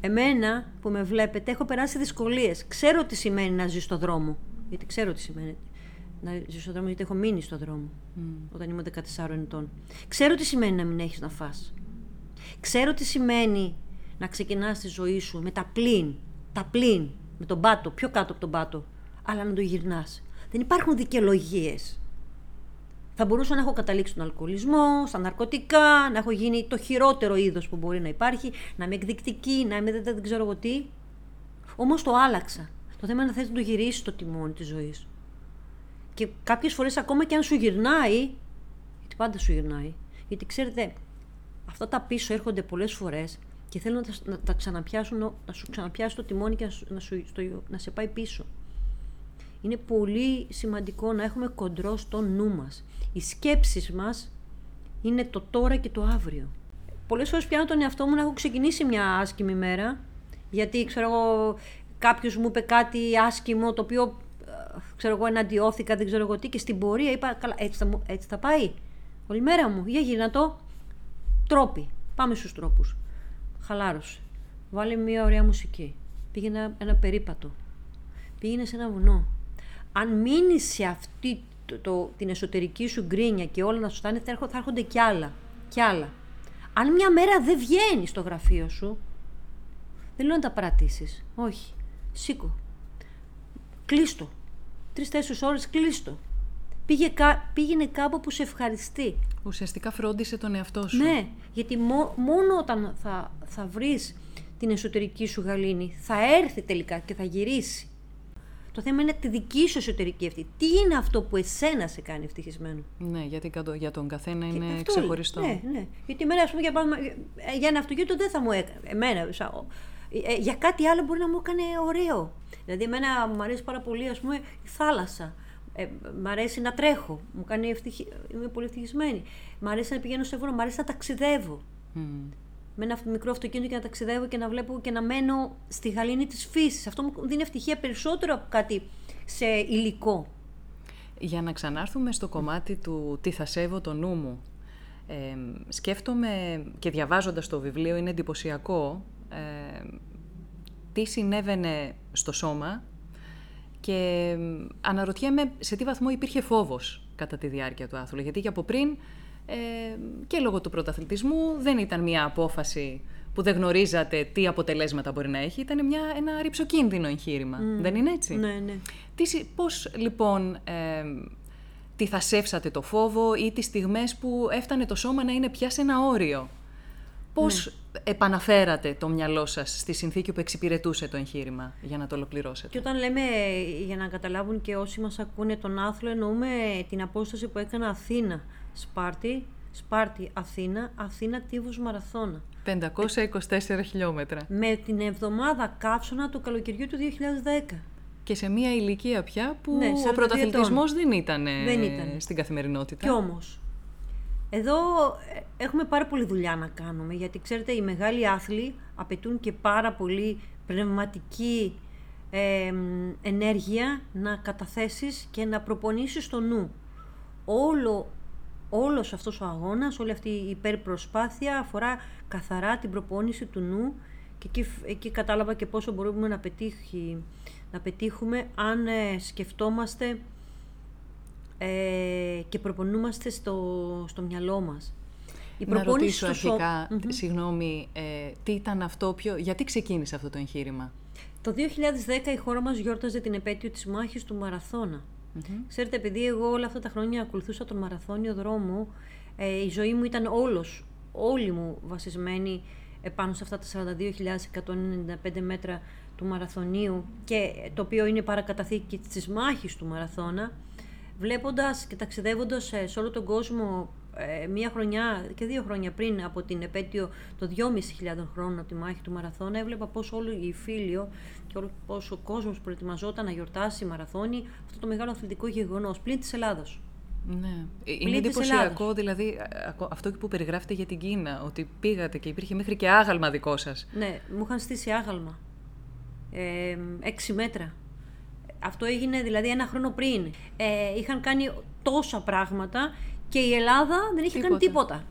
Εμένα που με βλέπετε έχω περάσει δυσκολίες. Ξέρω τι σημαίνει να ζει στο δρόμο. Γιατί ξέρω τι σημαίνει να ζει στο δρόμο, γιατί έχω μείνει στο δρόμο mm. όταν ήμουν 14 ετών. Ξέρω τι σημαίνει να μην έχεις να φας. Ξέρω τι σημαίνει να ξεκινάς τη ζωή σου με τα πλήν, τα πλήν, με τον πάτο, πιο κάτω από τον πάτο, αλλά να το γυρνάς. Δεν υπάρχουν δικαιολογίες. Θα μπορούσα να έχω καταλήξει στον αλκοολισμό, στα ναρκωτικά, να έχω γίνει το χειρότερο είδος που μπορεί να υπάρχει, να είμαι εκδεικτική, να είμαι δεν, δεν ξέρω εγώ τι. Όμως το άλλαξα. Το θέμα είναι να θες να το γυρίσεις το τιμόνι της ζωής. Και κάποιες φορές ακόμα και αν σου γυρνάει, γιατί πάντα σου γυρνάει, γιατί ξέρετε, αυτά τα πίσω έρχονται πολλές φορές και θέλουν να τα, να τα ξαναπιάσουν, να σου ξαναπιάσουν το τιμόνι και να, σου, να σε πάει πίσω. Είναι πολύ σημαντικό να έχουμε κοντρό στο νου μας. Οι σκέψεις μας είναι το τώρα και το αύριο. Πολλές φορές πιάνω τον εαυτό μου να έχω ξεκινήσει μια άσχημη μέρα, γιατί ξέρω εγώ κάποιος μου είπε κάτι άσχημο το οποίο ξέρω εγώ, εναντιώθηκα, δεν ξέρω εγώ τι, και στην πορεία είπα, καλά, έτσι θα, έτσι θα πάει. Όλη μέρα μου, για γίνα το. Τρόποι. Πάμε στους τρόπους. Χαλάρωσε. Βάλε μια ωραία μουσική. Πήγαινε ένα, περίπατο. Πήγαινε σε ένα βουνό. Αν μείνει σε αυτή το, το, την εσωτερική σου γκρίνια και όλα να σου φτάνει, θα έρχονται κι άλλα. Κι άλλα. Αν μια μέρα δεν βγαίνεις στο γραφείο σου, δεν λέω να τα παρατήσεις. Όχι. Σήκω. Κλείστο τρει-τέσσερι ώρες κλείστο. Πήγε, πήγαινε κάπου που σε ευχαριστεί. Ουσιαστικά φρόντισε τον εαυτό σου. Ναι, γιατί μόνο όταν θα, θα βρεις την εσωτερική σου γαλήνη, θα έρθει τελικά και θα γυρίσει. Το θέμα είναι τη δική σου εσωτερική αυτή. Τι είναι αυτό που εσένα σε κάνει ευτυχισμένο; Ναι, γιατί για τον καθένα είναι αυτό, ξεχωριστό. Ναι, ναι. Γιατί εμένα, ας πούμε, για, για ένα αυτοκίνητο δεν θα μου έκανε. Εμένα, ε, για κάτι άλλο μπορεί να μου έκανε ωραίο. Δηλαδή, εμένα μου αρέσει πάρα πολύ, ας πούμε, η θάλασσα. Ε, μ' αρέσει να τρέχω. Μου κάνει ευτυχη... Είμαι πολύ ευτυχισμένη. Μ' αρέσει να πηγαίνω σε βουνό. Μ' αρέσει να ταξιδεύω. Mm. Με ένα μικρό αυτοκίνητο και να ταξιδεύω και να βλέπω και να μένω στη γαλήνη της φύσης. Αυτό μου δίνει ευτυχία περισσότερο από κάτι σε υλικό. Για να ξανάρθουμε στο κομμάτι του τι θα σέβω το νου μου. Ε, σκέφτομαι και διαβάζοντας το βιβλίο είναι εντυπωσιακό ε, τι συνέβαινε στο σώμα και αναρωτιέμαι σε τι βαθμό υπήρχε φόβος κατά τη διάρκεια του άθλου. Γιατί και από πριν ε, και λόγω του πρωταθλητισμού δεν ήταν μια απόφαση που δεν γνωρίζατε τι αποτελέσματα μπορεί να έχει. Ήταν μια, ένα ρηψοκίνδυνο εγχείρημα. Δεν είναι έτσι; Ναι, ναι. Τι, πώς λοιπόν ε, τι θα σέψατε το φόβο ή τις στιγμές που έφτανε το σώμα να είναι πια σε ένα όριο; Πώς ναι. επαναφέρατε το μυαλό σας στη συνθήκη που εξυπηρετούσε το εγχείρημα για να το ολοκληρώσετε; Και όταν λέμε, για να καταλάβουν και όσοι μας ακούνε τον άθλο, εννοούμε την απόσταση που έκανα Αθήνα, Σπάρτη, Σπάρτη, Αθήνα, Αθήνα Τίβους Μαραθώνα. 524 χιλιόμετρα. Με την εβδομάδα καύσωνα του καλοκαιριού του 2010. Και σε μια ηλικία πια που ναι, ο πρωταθλητισμός δεν ήταν, δεν ήταν στην καθημερινότητα. Κι όμως, εδώ ε, έχουμε πάρα πολύ δουλειά να κάνουμε, γιατί ξέρετε οι μεγάλοι άθλοι απαιτούν και πάρα πολύ πνευματική ενέργεια να καταθέσεις και να προπονήσεις το νου. Όλο, όλος αυτός ο αγώνας, όλη αυτή η υπερπροσπάθεια αφορά καθαρά την προπόνηση του νου και εκεί, εκεί κατάλαβα και πόσο μπορούμε να, πετύχει, να πετύχουμε αν ε, σκεφτόμαστε ε, και προπονούμαστε στο, στο μυαλό μας. Η να ρωτήσω αρχικά, συγγνώμη, ε, τι ήταν αυτό, ποιο, γιατί ξεκίνησε αυτό το εγχείρημα; Το 2010 η χώρα μας γιόρταζε την επέτειο της μάχης του Μαραθώνα. Ξέρετε, επειδή εγώ όλα αυτά τα χρόνια ακολουθούσα τον μαραθώνιο δρόμο, ε, η ζωή μου ήταν όλος, όλη μου βασισμένη επάνω σε αυτά τα 42.195 μέτρα του μαραθωνίου και το οποίο είναι παρακαταθήκη της μάχης του μαραθώνα, βλέποντας και ταξιδεύοντας σε όλο τον κόσμο ε, μία χρονιά και δύο χρόνια πριν από την επέτειο των 2.500 χρόνων από τη μάχη του Μαραθώνα, έβλεπα πώς όλο η φίλιο και όλο πώς ο κόσμος προετοιμαζόταν να γιορτάσει μαραθώνη αυτό το μεγάλο αθλητικό γεγονός, πλην της Ελλάδος. Ναι. Ε, είναι εντυπωσιακό, δηλαδή, αυτό που περιγράφετε για την Κίνα, ότι πήγατε και υπήρχε μέχρι και άγαλμα δικό σας. Ναι, μου είχαν στήσει άγαλμα. Ε, έξι μέτρα. Αυτό έγινε δηλαδή ένα χρόνο πριν. Ε, είχαν κάνει τόσα πράγματα και η Ελλάδα δεν είχε κάνει τίποτα.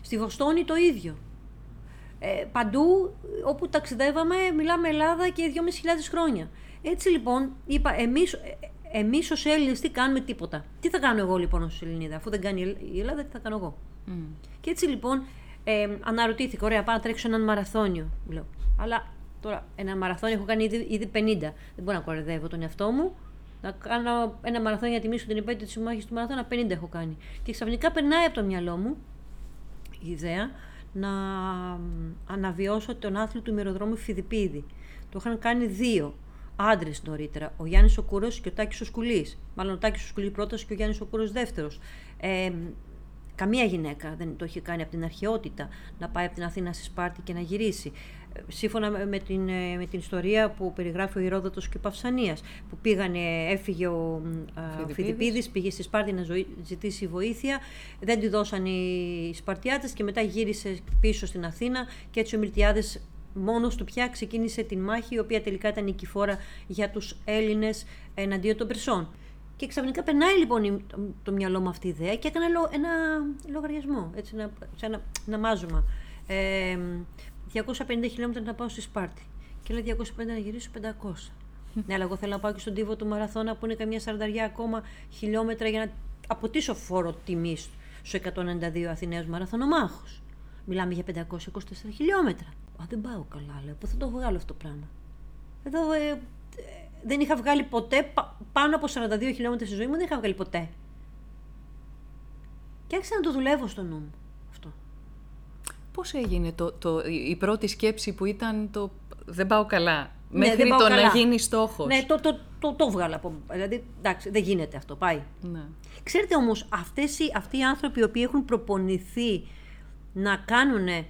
Στη Βοστόνη το ίδιο. Ε, παντού όπου ταξιδεύαμε μιλάμε Ελλάδα και 2.500 χρόνια. Έτσι λοιπόν είπα εμείς, ε, εμείς ως Έλληνες τι κάνουμε; Τίποτα. Τι θα κάνω εγώ λοιπόν ως Ελληνίδα; Αφού δεν κάνει η Ελλάδα τι θα κάνω εγώ; Mm. Και έτσι λοιπόν ε, αναρωτήθηκα ωραία πάω να τρέξω έναν μαραθώνιο. Λέω. Αλλά τώρα ένα μαραθώνιο έχω κάνει ήδη, ήδη 50. Δεν μπορώ να κορεδεύω τον εαυτό μου να κάνω ένα μαραθώνιο για τιμήσω την επέτειο της μάχη του μαραθώνα, 50 έχω κάνει. Και ξαφνικά περνάει από το μυαλό μου η ιδέα να αναβιώσω τον άθλιο του ημεροδρόμου Φιδιπίδη. Το είχαν κάνει δύο άντρες νωρίτερα, ο Γιάννης ο και ο Τάκης ο Σκουλής. Μάλλον ο Τάκης ο Σκουλή πρώτος και ο Γιάννης ο Κούρος δεύτερος. Ε, καμία γυναίκα δεν το είχε κάνει από την αρχαιότητα να πάει από την Αθήνα στη Σπάρτη και να γυρίσει σύμφωνα με την, ε, με την ιστορία που περιγράφει ο Ηρόδοτος και ο Παυσανίας, που πήγανε, έφυγε ο Φιδιπίδης, πήγε στη Σπάρτη να ζητήσει βοήθεια, δεν τη δώσαν οι Σπαρτιάτες και μετά γύρισε πίσω στην Αθήνα και έτσι ο Μιλτιάδες μόνος του πια ξεκίνησε την μάχη, η οποία τελικά ήταν νικηφόρα για τους Έλληνες εναντίον των Περσών. Και ξαφνικά περνάει λοιπόν το μυαλό μου αυτή η ιδέα και έκανε ένα λογαριασμό, έτσι, ένα, ένα, ένα μάζωμα. Ε, 250 χιλιόμετρα να πάω στη Σπάρτη. Και λέει 250 να γυρίσω 500. ναι, αλλά εγώ θέλω να πάω και στον τύπο του Μαραθώνα που είναι καμιά σαρανταριά ακόμα χιλιόμετρα για να αποτίσω φόρο τιμής στου 192 Αθηναίους μαραθωνομάχους. Μιλάμε για 524 χιλιόμετρα. Α, δεν πάω καλά, λέω. Πού θα το βγάλω αυτό το πράγμα; Εδώ ε, δεν είχα βγάλει ποτέ πάνω από 42 χιλιόμετρα στη ζωή μου, δεν είχα βγάλει ποτέ. Και άρχισα να το δουλεύω στο νου μου. Πώς έγινε το, το, η πρώτη σκέψη που ήταν το «δεν πάω καλά» ναι, μέχρι το να γίνει στόχος. Ναι, το, το, το, το βγάλα. Από, δηλαδή, εντάξει, δεν γίνεται αυτό, πάει. Ναι. Ξέρετε όμως, αυτές οι, αυτοί οι άνθρωποι οι οποίοι έχουν προπονηθεί να κάνουν ε,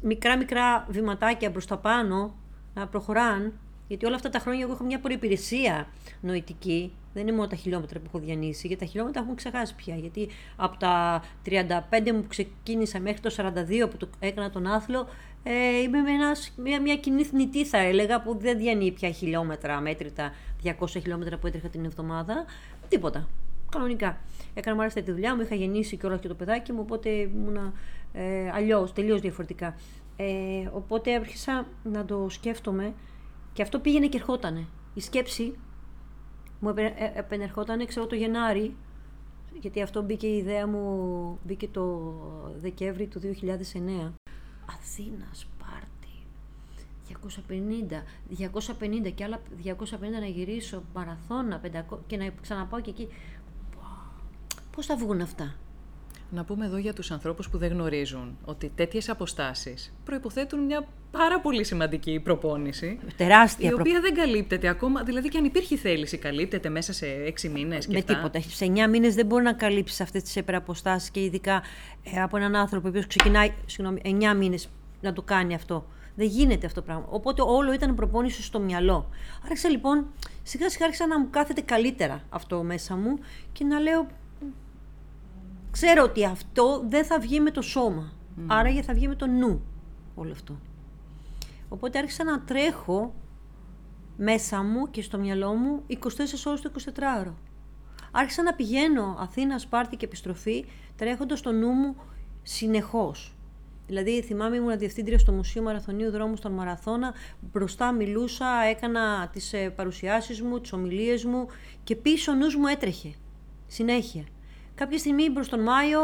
μικρά μικρά βηματάκια προς τα πάνω, να προχωράν, γιατί όλα αυτά τα χρόνια εγώ έχω μια προϋπηρεσία νοητική δεν είναι μόνο τα χιλιόμετρα που έχω διανύσει, γιατί τα χιλιόμετρα έχουμε ξεχάσει πια. Γιατί από τα 35 μου που ξεκίνησα μέχρι το 42 που το έκανα τον άθλο, ε, είμαι με ένας, μια, μια κοινή θνητή θα έλεγα που δεν διανύει πια χιλιόμετρα μέτρητα, 200 χιλιόμετρα που έτρεχα την εβδομάδα. Τίποτα. Κανονικά. Έκανα μάλιστα τη δουλειά μου, είχα γεννήσει και όλα και το παιδάκι μου, οπότε ήμουν ε, αλλιώς, τελείως διαφορετικά. Ε, οπότε άρχισα να το σκέφτομαι και αυτό πήγαινε και ερχότανε. Η σκέψη μου ε, επενερχόταν, ξέρω, το Γενάρη, γιατί αυτό μπήκε η ιδέα μου, μπήκε το Δεκέμβρη του 2009. Αθήνας, Σπάρτη, 250, 250 και άλλα 250 να γυρίσω, μαραθώνα, 500 και να ξαναπάω και εκεί. Πώς θα βγουν αυτά; Να πούμε εδώ για τους ανθρώπους που δεν γνωρίζουν ότι τέτοιες αποστάσεις προϋποθέτουν μια πάρα πολύ σημαντική προπόνηση. Τεράστια Η οποία δεν καλύπτεται ακόμα. Δηλαδή, και αν υπήρχε θέληση, καλύπτεται μέσα σε έξι μήνες και Με τίποτα. Σε εννιά μήνες δεν μπορεί να καλύψεις αυτές τις υπεραποστάσεις και ειδικά ε, από έναν άνθρωπο ο οποίος ξεκινάει συγγνώμη, εννιά μήνες να το κάνει αυτό. Δεν γίνεται αυτό το πράγμα. Οπότε όλο ήταν προπόνηση στο μυαλό. Άρχισα λοιπόν, σιγά σιγά άρχισα να μου κάθεται καλύτερα αυτό μέσα μου και να λέω. Ξέρω ότι αυτό δεν θα βγει με το σώμα. Mm. Άρα θα βγει με το νου όλο αυτό. Οπότε άρχισα να τρέχω μέσα μου και στο μυαλό μου 24 ώρες το 24ωρο. Άρχισα να πηγαίνω Αθήνα, Σπάρτη και επιστροφή τρέχοντας στο νου μου συνεχώς. Δηλαδή, θυμάμαι, ήμουν διευθύντρια στο Μουσείο Μαραθωνίου Δρόμου στον Μαραθώνα. Μπροστά μιλούσα, έκανα τις ε, παρουσιάσεις μου, τις ομιλίες μου και πίσω ο νους μου έτρεχε. Συνέχεια. Κάποια στιγμή προς τον Μάιο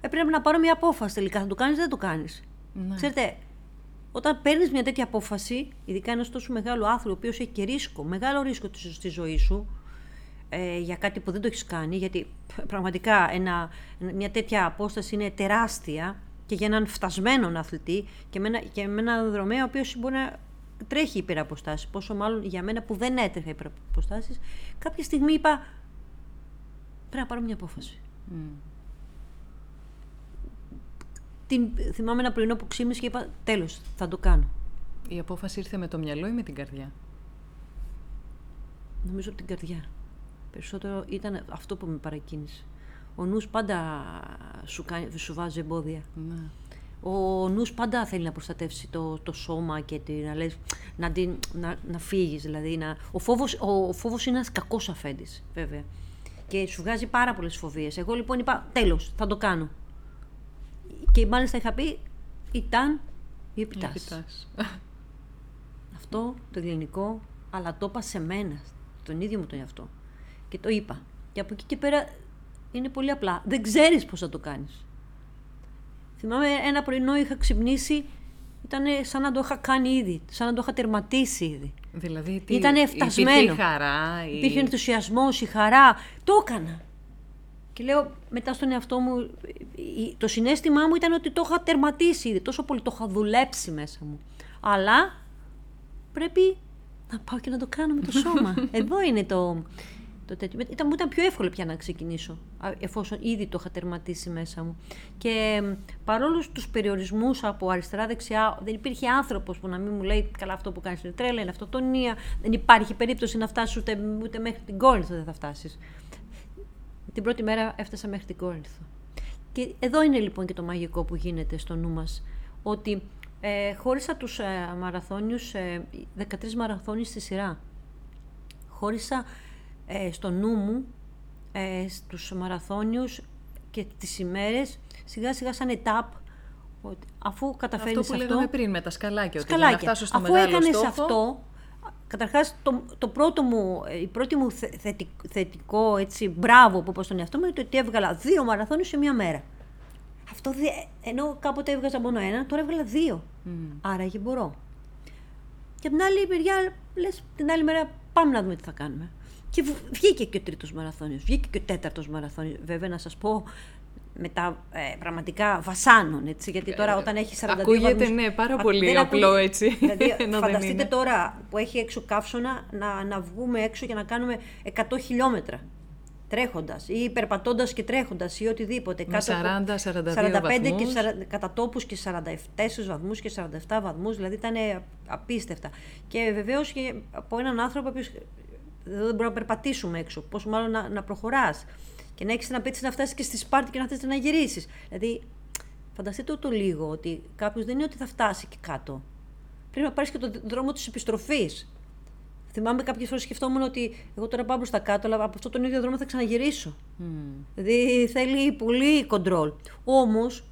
έπρεπε να πάρω μια απόφαση τελικά. Θα το κάνεις ή δεν το κάνεις. Ναι. Ξέρετε, όταν παίρνεις μια τέτοια απόφαση, ειδικά ένας τόσο μεγάλο άθλο, ο οποίος έχει και ρίσκο, μεγάλο ρίσκο στη ζωή σου, ε, για κάτι που δεν το έχεις κάνει, γιατί πραγματικά ένα, μια τέτοια απόσταση είναι τεράστια και για έναν φτασμένο αθλητή και με, ένα, και με έναν δρομέα ο οποίος μπορεί να τρέχει υπεραποστάσει. Πόσο μάλλον για μένα που δεν έτρεχα υπεραποστάσει, κάποια στιγμή είπα. Πρέπει να πάρω μια απόφαση. Mm. Την, θυμάμαι ένα πρωινό που ξύμισε και είπα: Τέλος, θα το κάνω. Η απόφαση ήρθε με το μυαλό ή με την καρδιά; Νομίζω από την καρδιά. Περισσότερο ήταν αυτό που με παρακίνησε. Ο νους πάντα σου, κάνει, σου βάζει εμπόδια. Ναι. Ο νους πάντα θέλει να προστατεύσει το, το σώμα και τη, να, λες, να, την, να, να φύγεις. Δηλαδή, να... Ο, φόβος, ο φόβος είναι ένας κακός αφέντης, βέβαια. Και σου βγάζει πάρα πολλές φοβίες. Εγώ λοιπόν είπα, τέλος, θα το κάνω. Και μάλιστα είχα πει, ήταν η επιτάση. [laughs] Αυτό το ελληνικό, αλλά το είπα σε μένα, τον ίδιο μου τον εαυτό. Και το είπα. Και από εκεί και πέρα είναι πολύ απλά. Δεν ξέρεις πώς θα το κάνεις. Θυμάμαι ένα πρωινό είχα ξυπνήσει, ήταν σαν να το είχα κάνει ήδη, σαν να το είχα τερματίσει ήδη. Δηλαδή, τι, ήταν φτασμένο. Υπήρχε η χαρά. Η... Υπήρχε ενθουσιασμός, η χαρά. Το έκανα. Και λέω μετά στον εαυτό μου, το συνέστημά μου ήταν ότι το είχα τερματίσει ήδη, τόσο πολύ το είχα δουλέψει μέσα μου. Αλλά πρέπει να πάω και να το κάνω με το σώμα. [laughs] Εδώ είναι το, το τέτοιο. Ήταν, μου ήταν πιο εύκολο πια να ξεκινήσω, εφόσον ήδη το είχα τερματίσει μέσα μου. Και παρόλο τους περιορισμούς από αριστερά-δεξιά, δεν υπήρχε άνθρωπος που να μην μου λέει καλά αυτό που κάνεις είναι τρέλα, είναι αυτοτονία, δεν υπάρχει περίπτωση να φτάσεις ούτε, ούτε μέχρι την Κόρινθο δεν θα φτάσεις. Την πρώτη μέρα έφτασα μέχρι την Κόρινθο. Και εδώ είναι λοιπόν και το μαγικό που γίνεται στο νου μας, ότι ε, χώρισα τους ε, μαραθώνιους, ε, 13 μαραθώνιους στη σειρά. Χώρισα ε, στο νου μου ε, στους μαραθώνιους και τις ημέρες σιγά σιγά σαν ετάπ αφού καταφέρνεις αυτό. που λέγαμε πριν με τα σκαλάκια, σκαλάκια. ότι για να φτάσω στο αφού μεγάλο έκανες στόχο... αυτό, καταρχάς το, το πρώτο μου, η πρώτη μου θετικό, έτσι, μπράβο που είπα στον εαυτό μου είναι ότι έβγαλα δύο μαραθώνιους σε μία μέρα. Αυτό ενώ κάποτε έβγαζα μόνο ένα, τώρα έβγαλα δύο. Mm. Άρα και μπορώ. Και από την άλλη μεριά, λες, την άλλη μέρα πάμε να δούμε τι θα κάνουμε. Και βγήκε και ο τρίτος μαραθώνιος, βγήκε και ο τέταρτος μαραθώνιος. Βέβαια, να σας πω, μετά ε, πραγματικά βασάνων, έτσι, γιατί τώρα όταν έχεις 42 Ακούγεται, βαθμούς, ναι, πάρα πολύ απλό έτσι. Δηλαδή, [laughs] φανταστείτε τώρα που έχει έξω καύσωνα να, να βγούμε έξω και να κάνουμε 100 χιλιόμετρα τρέχοντας ή περπατώντα και τρέχοντας ή οτιδήποτε. Με 40-45 45 και 40, κατά τόπου και 44 βαθμούς και 47 βαθμούς, δηλαδή ήταν απίστευτα. Και βεβαίως και από έναν άνθρωπο που δεν μπορούμε να περπατήσουμε έξω. Πόσο μάλλον να, να προχωράς. Και να έχεις την απέτηση να φτάσεις και στη Σπάρτη και να θέλει να γυρίσεις. Δηλαδή, φανταστείτε το λίγο ότι κάποιος δεν είναι ότι θα φτάσει και κάτω. Πρέπει να πάρεις και τον δρόμο της επιστροφής. Θυμάμαι κάποιες φορές σκεφτόμουν ότι εγώ τώρα πάω προς τα κάτω, αλλά από αυτό τον ίδιο δρόμο θα ξαναγυρίσω. Mm. Δηλαδή θέλει πολύ κοντρόλ. Όμως,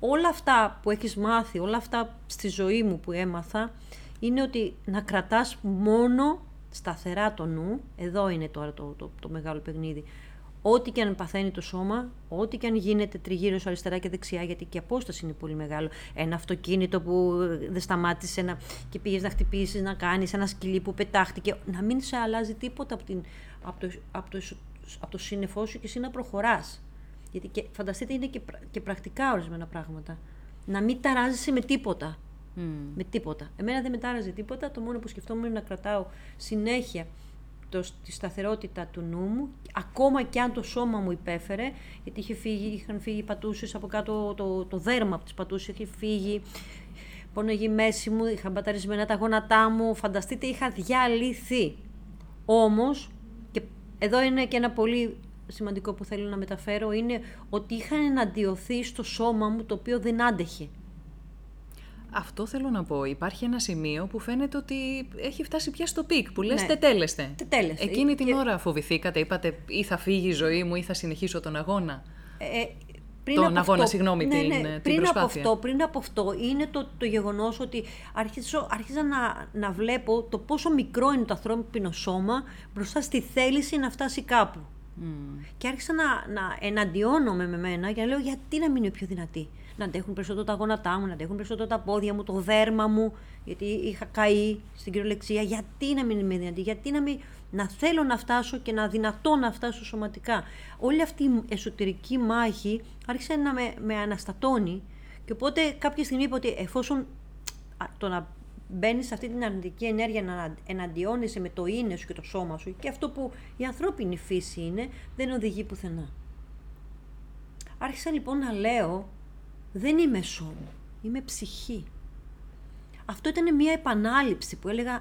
όλα αυτά που έχεις μάθει, όλα αυτά στη ζωή μου που έμαθα, είναι ότι να κρατάς μόνο σταθερά το νου, εδώ είναι τώρα το, το, το μεγάλο παιχνίδι, ό,τι και αν παθαίνει το σώμα, ό,τι και αν γίνεται τριγύρω αριστερά και δεξιά, γιατί και η απόσταση είναι πολύ μεγάλο. Ένα αυτοκίνητο που δεν σταμάτησε να, και πήγες να χτυπήσεις, να κάνεις, ένα σκυλί που πετάχτηκε, να μην σε αλλάζει τίποτα από, την, από, το, από, το, από το σύννεφό σου και εσύ να προχωράς. Γιατί και, φανταστείτε είναι και, και πρακτικά ορισμένα πράγματα. Να μην ταράζεσαι με τίποτα. Mm. Με τίποτα. Εμένα δεν με τάραζε τίποτα. Το μόνο που σκεφτόμουν είναι να κρατάω συνέχεια το, τη σταθερότητα του νου μου, ακόμα και αν το σώμα μου υπέφερε, γιατί είχε φύγει, είχαν φύγει πατούσες από κάτω, το, το δέρμα από τις πατούσες είχε φύγει, πόνεγε η μέση μου, είχα μπαταρισμένα τα γόνατά μου, φανταστείτε είχα διαλυθεί. Όμως, και εδώ είναι και ένα πολύ σημαντικό που θέλω να μεταφέρω, είναι ότι είχαν εναντιωθεί στο σώμα μου το οποίο δεν άντεχε. Αυτό θέλω να πω. Υπάρχει ένα σημείο που φαίνεται ότι έχει φτάσει πια στο peak, που λες ναι. τετέλεσται. τετέλεσται. Εκείνη την ώρα φοβηθήκατε, είπατε ή θα φύγει η ζωή μου ή θα συνεχίσω τον αγώνα. Ε, ε πριν τον αγώνα, αυτό, συγγνώμη, ναι, την, ναι, την πριν προσπάθεια. Από αυτό, πριν από αυτό είναι το, το γεγονός ότι αρχίζω, άρχιζα να, να βλέπω το πόσο μικρό είναι το ανθρώπινο σώμα μπροστά στη θέληση να φτάσει κάπου. Μμ. Και άρχισα να, να εναντιώνομαι με μένα και να λέω γιατί να μην είναι πιο δυνατή; Να αντέχουν περισσότερο τα γόνατά μου, να αντέχουν περισσότερο τα πόδια μου, το δέρμα μου, γιατί είχα καεί στην κυριολεξία. Γιατί να μην είμαι δυνατή, γιατί να, μην, να θέλω να φτάσω και να δυνατώ να φτάσω σωματικά. Όλη αυτή η εσωτερική μάχη άρχισε να με, με αναστατώνει, Και οπότε κάποια στιγμή είπα ότι εφόσον το να μπαίνεις σε αυτή την αρνητική ενέργεια να εναντιώνεσαι με το είναι σου και το σώμα σου και αυτό που η ανθρώπινη φύση είναι, δεν οδηγεί πουθενά. Άρχισα λοιπόν να λέω, δεν είμαι σώμα, είμαι ψυχή. Αυτό ήταν μια επανάληψη που έλεγα,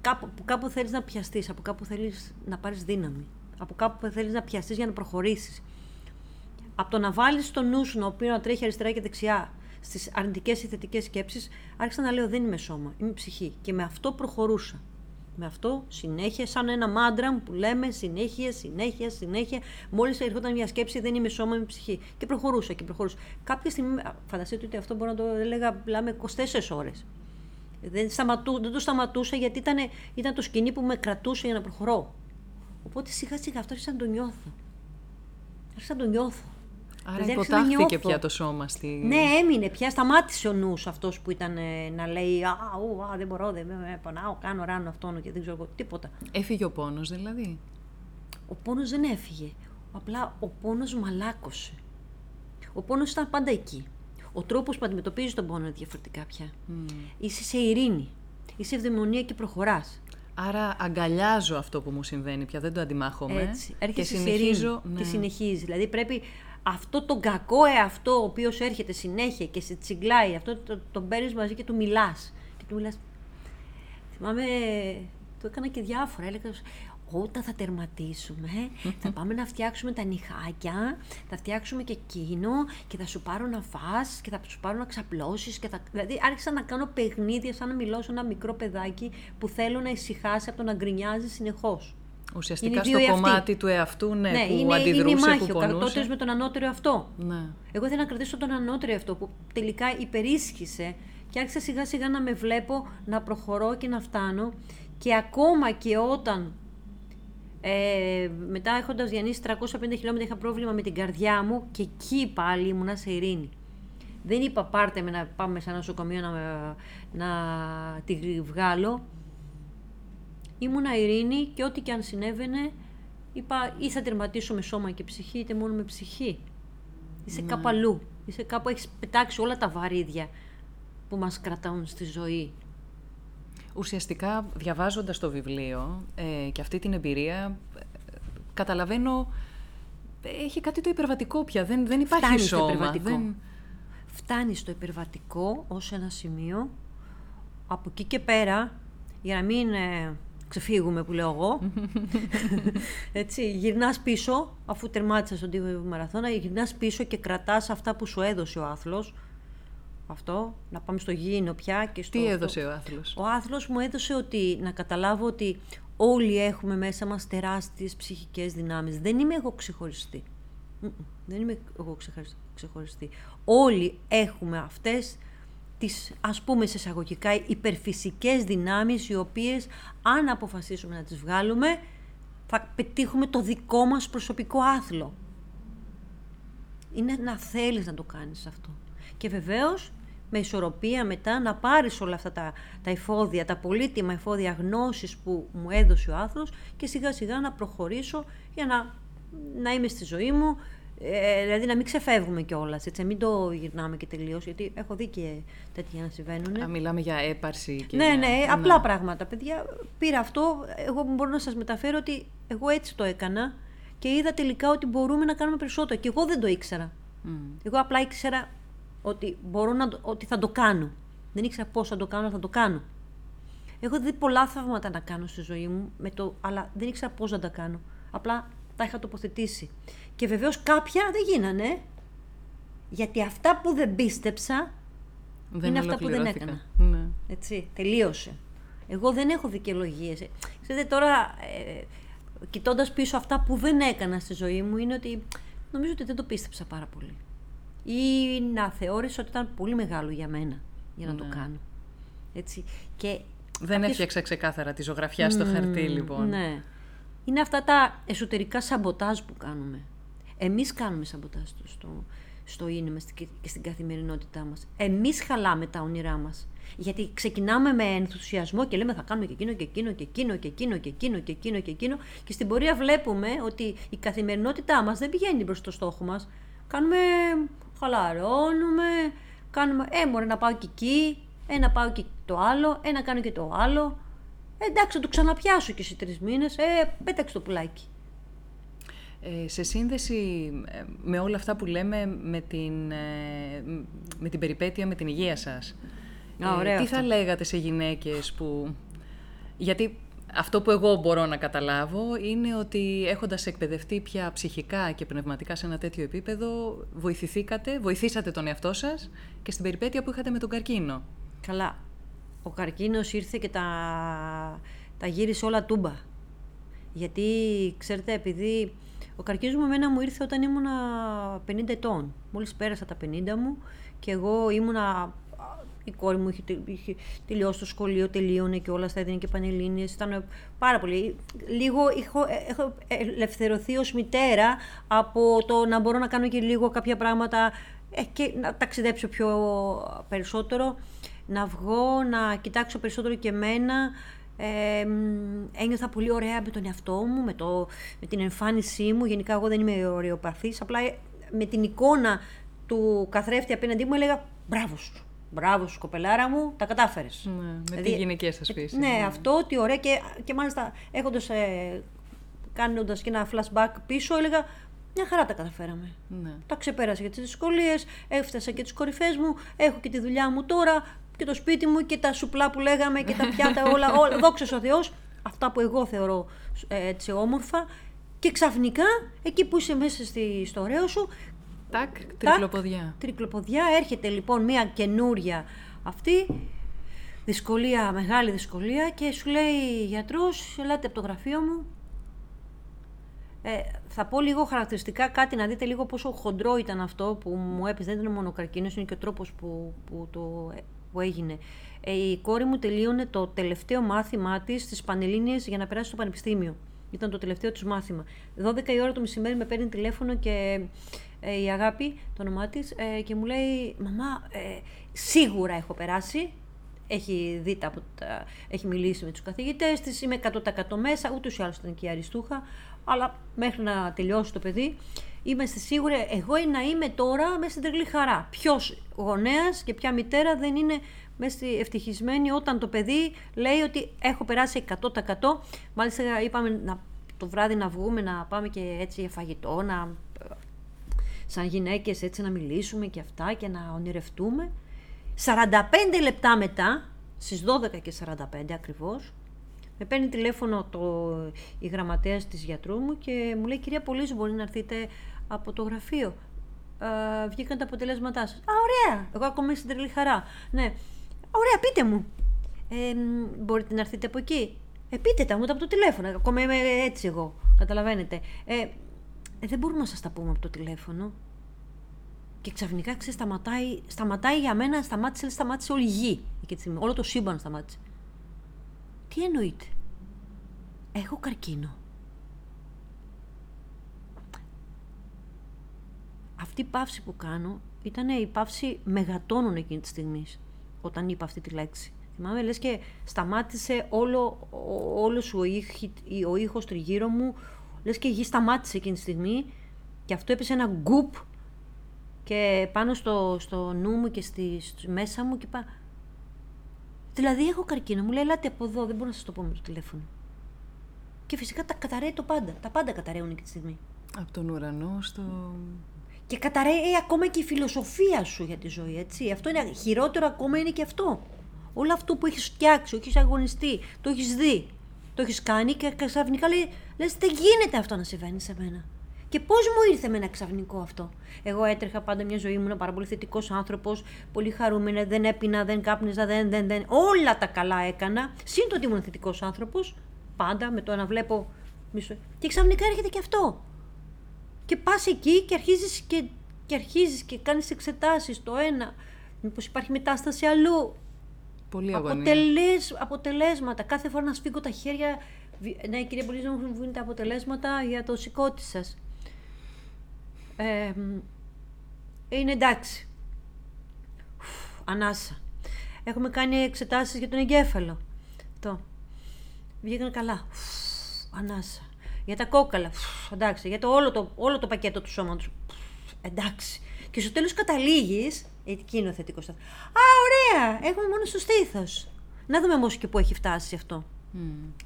κάπου, που κάπου θέλεις να πιαστείς, από κάπου θέλεις να πάρεις δύναμη, από κάπου θέλεις να πιαστείς για να προχωρήσεις. Από το να βάλεις το νου σου, ο οποίο να τρέχει αριστερά και δεξιά, στις αρνητικές ή θετικές σκέψεις, άρχισα να λέω: Δεν είμαι σώμα, είμαι ψυχή. Και με αυτό προχωρούσα. Με αυτό συνέχεια, σαν ένα μάντρα που λέμε συνέχεια, συνέχεια, συνέχεια. Μόλις ερχόταν μια σκέψη, δεν είμαι σώμα, είμαι ψυχή. Και προχωρούσα και προχωρούσα. Κάποια στιγμή, φανταστείτε ότι αυτό μπορώ να το έλεγα, μιλάμε 24 ώρες. Δεν, σταματού, δεν το σταματούσα γιατί ήταν, ήταν το σκηνή που με κρατούσε για να προχωρώ. Οπότε σιγά σιγά αυτό άρχισα να το νιώθω. Άρχισα να το νιώθω. Άρα υποτάχθηκε πια το σώμα στη... Ναι, έμεινε πια, σταμάτησε ο νους αυτός που ήταν ε, να λέει «Α, ου, α δεν μπορώ, δεν με πονάω, κάνω ράνο αυτόν και δεν ξέρω τίποτα». Έφυγε ο πόνος δηλαδή; Ο πόνος δεν έφυγε, απλά ο πόνος μαλάκωσε. Ο πόνος ήταν πάντα εκεί. Ο τρόπος που αντιμετωπίζεις τον πόνο είναι διαφορετικά πια. Mm. Είσαι σε ειρήνη, είσαι ευδαιμονία και προχωράς. Άρα αγκαλιάζω αυτό που μου συμβαίνει πια, δεν το αντιμάχομαι. Έτσι. και συνεχίζω. Ναι. Και συνεχίζεις. Δηλαδή πρέπει αυτό το κακό εαυτό ο οποίος έρχεται συνέχεια και σε τσιγκλάει, αυτό το, τον παίρνει μαζί και του μιλάς. Και του μιλάς. Θυμάμαι, το έκανα και διάφορα. Έλεγα, όταν θα τερματίσουμε, [laughs] θα πάμε να φτιάξουμε τα νυχάκια, θα φτιάξουμε και εκείνο και θα σου πάρω να φας και θα σου πάρω να ξαπλώσεις. Και θα... Δηλαδή άρχισα να κάνω παιχνίδια σαν να μιλώ σε ένα μικρό παιδάκι που θέλω να ησυχάσει από το να γκρινιάζει συνεχώς. Ουσιαστικά στο κομμάτι του εαυτού, ναι, ναι που είναι, αντιδρούσε, είναι η μάχη, που πονούσε. ο με τον ανώτερο αυτό. Ναι. Εγώ ήθελα να κρατήσω τον ανώτερο αυτό που τελικά υπερίσχυσε και άρχισα σιγά σιγά να με βλέπω, να προχωρώ και να φτάνω και ακόμα και όταν ε, μετά έχοντας διανύσει 350 χιλιόμετρα είχα πρόβλημα με την καρδιά μου και εκεί πάλι ήμουνα σε ειρήνη. Δεν είπα πάρτε με να πάμε σε ένα νοσοκομείο να, να τη βγάλω ήμουνα ειρήνη και ό,τι και αν συνέβαινε, είπα ή θα τερματίσω με σώμα και ψυχή, είτε μόνο με ψυχή. Είσαι ναι. κάπου αλλού. Είσαι κάπου, έχεις πετάξει όλα τα βαρύδια που μας κρατάουν στη ζωή. Ουσιαστικά, διαβάζοντας το βιβλίο ε, και αυτή την εμπειρία, ε, καταλαβαίνω, έχει κάτι το υπερβατικό πια, δεν, δεν υπάρχει Φτάνει σώμα. Στο υπερβατικό. Δεν... Φτάνει στο υπερβατικό ως ένα σημείο, από εκεί και πέρα, για να μην ε, ξεφύγουμε που λέω εγώ. [laughs] Έτσι, γυρνάς πίσω, αφού τερμάτισα στον τύπο μαραθώνα, γυρνάς πίσω και κρατάς αυτά που σου έδωσε ο άθλος. Αυτό, να πάμε στο γήινο πια και στο... Τι έδωσε ο άθλος; Ο άθλος μου έδωσε ότι, να καταλάβω ότι όλοι έχουμε μέσα μας τεράστιες ψυχικές δυνάμεις. Δεν είμαι εγώ ξεχωριστή. Δεν είμαι εγώ ξεχωριστή. Όλοι έχουμε αυτές τις ας πούμε σε εισαγωγικά υπερφυσικές δυνάμεις οι οποίες αν αποφασίσουμε να τις βγάλουμε θα πετύχουμε το δικό μας προσωπικό άθλο. Είναι να θέλεις να το κάνεις αυτό. Και βεβαίως με ισορροπία μετά να πάρεις όλα αυτά τα, τα εφόδια, τα πολύτιμα εφόδια γνώσης που μου έδωσε ο άθλος και σιγά σιγά να προχωρήσω για να, να είμαι στη ζωή μου ε, δηλαδή να μην ξεφεύγουμε κιόλας, να μην το γυρνάμε και τελείως, γιατί έχω δει και τέτοια να συμβαίνουν. Α, μιλάμε για έπαρση και. Ναι, για... ναι, απλά ναι. πράγματα. Παιδιά, πήρα αυτό. Εγώ μπορώ να σας μεταφέρω ότι εγώ έτσι το έκανα και είδα τελικά ότι μπορούμε να κάνουμε περισσότερο. Και εγώ δεν το ήξερα. Mm. Εγώ απλά ήξερα ότι, μπορώ να, ότι θα το κάνω. Δεν ήξερα πώς θα το κάνω, θα το κάνω. Έχω δει πολλά θαύματα να κάνω στη ζωή μου, με το, αλλά δεν ήξερα πώς να τα κάνω. Απλά τα είχα τοποθετήσει. Και βεβαίως κάποια δεν γίνανε, γιατί αυτά που δεν πίστεψα δεν είναι αυτά που δεν έκανα. Ναι. Έτσι, τελείωσε. Εγώ δεν έχω δικαιολογίες. Ξέρετε τώρα, ε, κοιτώντας πίσω αυτά που δεν έκανα στη ζωή μου, είναι ότι νομίζω ότι δεν το πίστεψα πάρα πολύ. Ή να θεώρησα ότι ήταν πολύ μεγάλο για μένα για να το ναι. κάνω. Έτσι. Και δεν έφτιαξα ξεκάθαρα τη ζωγραφιά στο χαρτί, λοιπόν. Ναι. Είναι αυτά τα εσωτερικά σαμποτάζ που κάνουμε. Εμείς κάνουμε σαμποτάζ στο, στο είναι μας και στην καθημερινότητά μας. Εμείς χαλάμε τα όνειρά μας. Γιατί ξεκινάμε με ενθουσιασμό και λέμε θα κάνουμε και εκείνο και εκείνο και εκείνο και εκείνο και εκείνο και εκείνο και εκείνο και στην πορεία βλέπουμε ότι η καθημερινότητά μας δεν πηγαίνει προς το στόχο μας. Κάνουμε χαλαρώνουμε, κάνουμε, ε, μωρέ να πάω και εκεί, ε, να πάω και το άλλο, ε, να κάνω και το άλλο. Ε, εντάξει, θα το ξαναπιάσω και σε τρεις μήνες, ε, πέταξε το πουλάκι. Ε, σε σύνδεση ε, με όλα αυτά που λέμε με την, ε, με την περιπέτεια με την υγεία σας, Α, τι θα λέγατε σε γυναίκες που... Γιατί αυτό που εγώ μπορώ να καταλάβω είναι ότι έχοντας εκπαιδευτεί πια ψυχικά και πνευματικά σε ένα τέτοιο επίπεδο, βοηθηθήκατε, βοηθήσατε τον εαυτό σας και στην περιπέτεια που είχατε με τον καρκίνο. Καλά. Ο καρκίνος ήρθε και τα, τα γύρισε όλα τούμπα. Γιατί, ξέρετε, επειδή ο καρκίνος μου εμένα μου ήρθε όταν ήμουνα 50 ετών. Μόλις πέρασα τα 50 μου και εγώ ήμουνα η κόρη μου είχε, είχε τελειώσει το σχολείο, τελείωνε και όλα, στα έδινε και πανελλήνιες. Ήταν πάρα πολύ. Λίγο έχω, έχω ελευθερωθεί ως μητέρα από το να μπορώ να κάνω και λίγο κάποια πράγματα ε, και να ταξιδέψω πιο περισσότερο, να βγω, να κοιτάξω περισσότερο και εμένα. Ε, ένιωθα πολύ ωραία με τον εαυτό μου, με, το, με την εμφάνισή μου. Γενικά εγώ δεν είμαι ωραιοπαθής, απλά ε, με την εικόνα του καθρέφτη απέναντί μου έλεγα μπράβο σου. Μπράβο σου, κοπελάρα μου, τα κατάφερες. Ναι, με δηλαδή, τη γυναικεία σας φύση. Ναι, ναι, αυτό, τι ωραία. Και, και μάλιστα έχοντας ε, κάνοντας και ένα flashback πίσω, έλεγα μια χαρά τα καταφέραμε. Ναι. Τα ξεπέρασα για τις δυσκολίες, έφτασα και τι κορυφές μου, έχω και τη δουλειά μου τώρα και το σπίτι μου και τα σουπλά που λέγαμε και τα πιάτα όλα. όλα [laughs] δόξα ο Θεός, αυτά που εγώ θεωρώ ε, έτσι όμορφα. Και ξαφνικά, εκεί που είσαι μέσα στη, στο ωραίο σου, Τάκ, τρικλοποδιά. τρικλοποδιά. Έρχεται λοιπόν μια καινούρια αυτή, δυσκολία, μεγάλη δυσκολία και σου λέει γιατρός, ελάτε από το γραφείο μου. Ε, θα πω λίγο χαρακτηριστικά κάτι να δείτε λίγο πόσο χοντρό ήταν αυτό που μου έπαιζε. Δεν ήταν μόνο ο καρκίνος, είναι και ο τρόπος που, που, το, που έγινε. Ε, η κόρη μου τελείωνε το τελευταίο μάθημά της στις Πανελλήνιες για να περάσει στο πανεπιστήμιο. Ήταν το τελευταίο του μάθημα. 12 η ώρα το μεσημέρι με παίρνει τηλέφωνο και ε, η Αγάπη, το όνομά της, ε, και μου λέει: Μαμά, ε, σίγουρα έχω περάσει. Έχει δει τα, έχει μιλήσει με τους καθηγητές της. Είμαι 100% μέσα. Ούτως ή άλλως ήταν και η Αριστούχα. Αλλά μέχρι να τελειώσει το παιδί, είμαστε σίγουροι. Εγώ να είμαι τώρα μέσα στην τρελή χαρά. Ποιος γονέας και ποια μητέρα δεν είναι μέσα στη ευτυχισμένη όταν το παιδί λέει ότι έχω περάσει 100%. Μάλιστα, είπαμε να, το βράδυ να βγούμε, να πάμε και έτσι για φαγητό, να σαν γυναίκες έτσι να μιλήσουμε και αυτά και να ονειρευτούμε. 45 λεπτά μετά, στις 12 και 45 ακριβώς, με παίρνει τηλέφωνο το, η γραμματέας της γιατρού μου και μου λέει «Κυρία Πολύζου, μπορεί να έρθετε από το γραφείο». Ε, βγήκαν τα αποτελέσματά σας. «Α, ωραία! Εγώ ακόμα στην τρελή χαρά». «Ναι, ωραία, πείτε μου». Ε, «Μπορείτε να έρθετε από εκεί». «Ε, πείτε τα μου από το τηλέφωνο». Ακόμα είμαι έτσι εγώ, καταλαβαίνετε. Ε, ε, δεν μπορούμε να σας τα πούμε από το τηλέφωνο. Και ξαφνικά ξέρεις, σταματάει, σταματάει για μένα, σταμάτησε, σταμάτησε όλη η γη εκεί τη στιγμή. Όλο το σύμπαν σταμάτησε. Τι εννοείται. Έχω καρκίνο. Αυτή η παύση που κάνω ήταν η παύση μεγατόνων εκείνη της στιγμής, όταν είπα αυτή τη λέξη. Θυμάμαι, λες και σταμάτησε όλο, όλος ο, ο ήχος τριγύρω μου, λες και η γη σταμάτησε εκείνη τη στιγμή και αυτό έπεσε ένα γκουπ και πάνω στο, στο νου μου και στη, μέσα μου και είπα δηλαδή έχω καρκίνο μου λέει ελάτε από εδώ δεν μπορώ να σας το πω με το τηλέφωνο και φυσικά τα καταραίει το πάντα τα πάντα καταραίουν εκείνη τη στιγμή από τον ουρανό στο... Και καταραίει ακόμα και η φιλοσοφία σου για τη ζωή, έτσι. Αυτό είναι χειρότερο ακόμα είναι και αυτό. Όλο αυτό που έχεις φτιάξει, έχει αγωνιστεί, το έχεις δει, το έχεις κάνει και ξαφνικά λέει, λες δεν γίνεται αυτό να συμβαίνει σε μένα. Και πώς μου ήρθε με ένα ξαφνικό αυτό; Εγώ έτρεχα πάντα μια ζωή μου, ένα πάρα πολύ θετικός άνθρωπος, πολύ χαρούμενο, δεν έπεινα, δεν κάπνιζα, δεν, δεν, δεν. Όλα τα καλά έκανα. Συν το ότι ήμουν θετικός άνθρωπος, πάντα με το να βλέπω. Μισό. Και ξαφνικά έρχεται και αυτό. Και πας εκεί και αρχίζεις και, και, αρχίζεις και κάνεις εξετάσεις το ένα. Μήπως υπάρχει μετάσταση αλλού. Πολύ αγωνία. Αποτελές, αποτελέσματα. Κάθε φορά να σφίγγω τα χέρια. Ναι, κυρία Πολύζη, μου βγουν τα αποτελέσματα για το σηκώτη σας. Ε, είναι εντάξει. Ανάσα. Έχουμε κάνει εξετάσεις για τον εγκέφαλο. Το. Βγήκαν καλά. Ανάσα. Για τα κόκαλα. Εντάξει. Για το όλο, το όλο το πακέτο του σώματος. Εντάξει. Και στο τέλος καταλήγεις. Εκεί είναι ο θετικό στάδιο. Α, ωραία! Έχουμε μόνο στο στήθος. Να δούμε όμως και πού έχει φτάσει αυτό.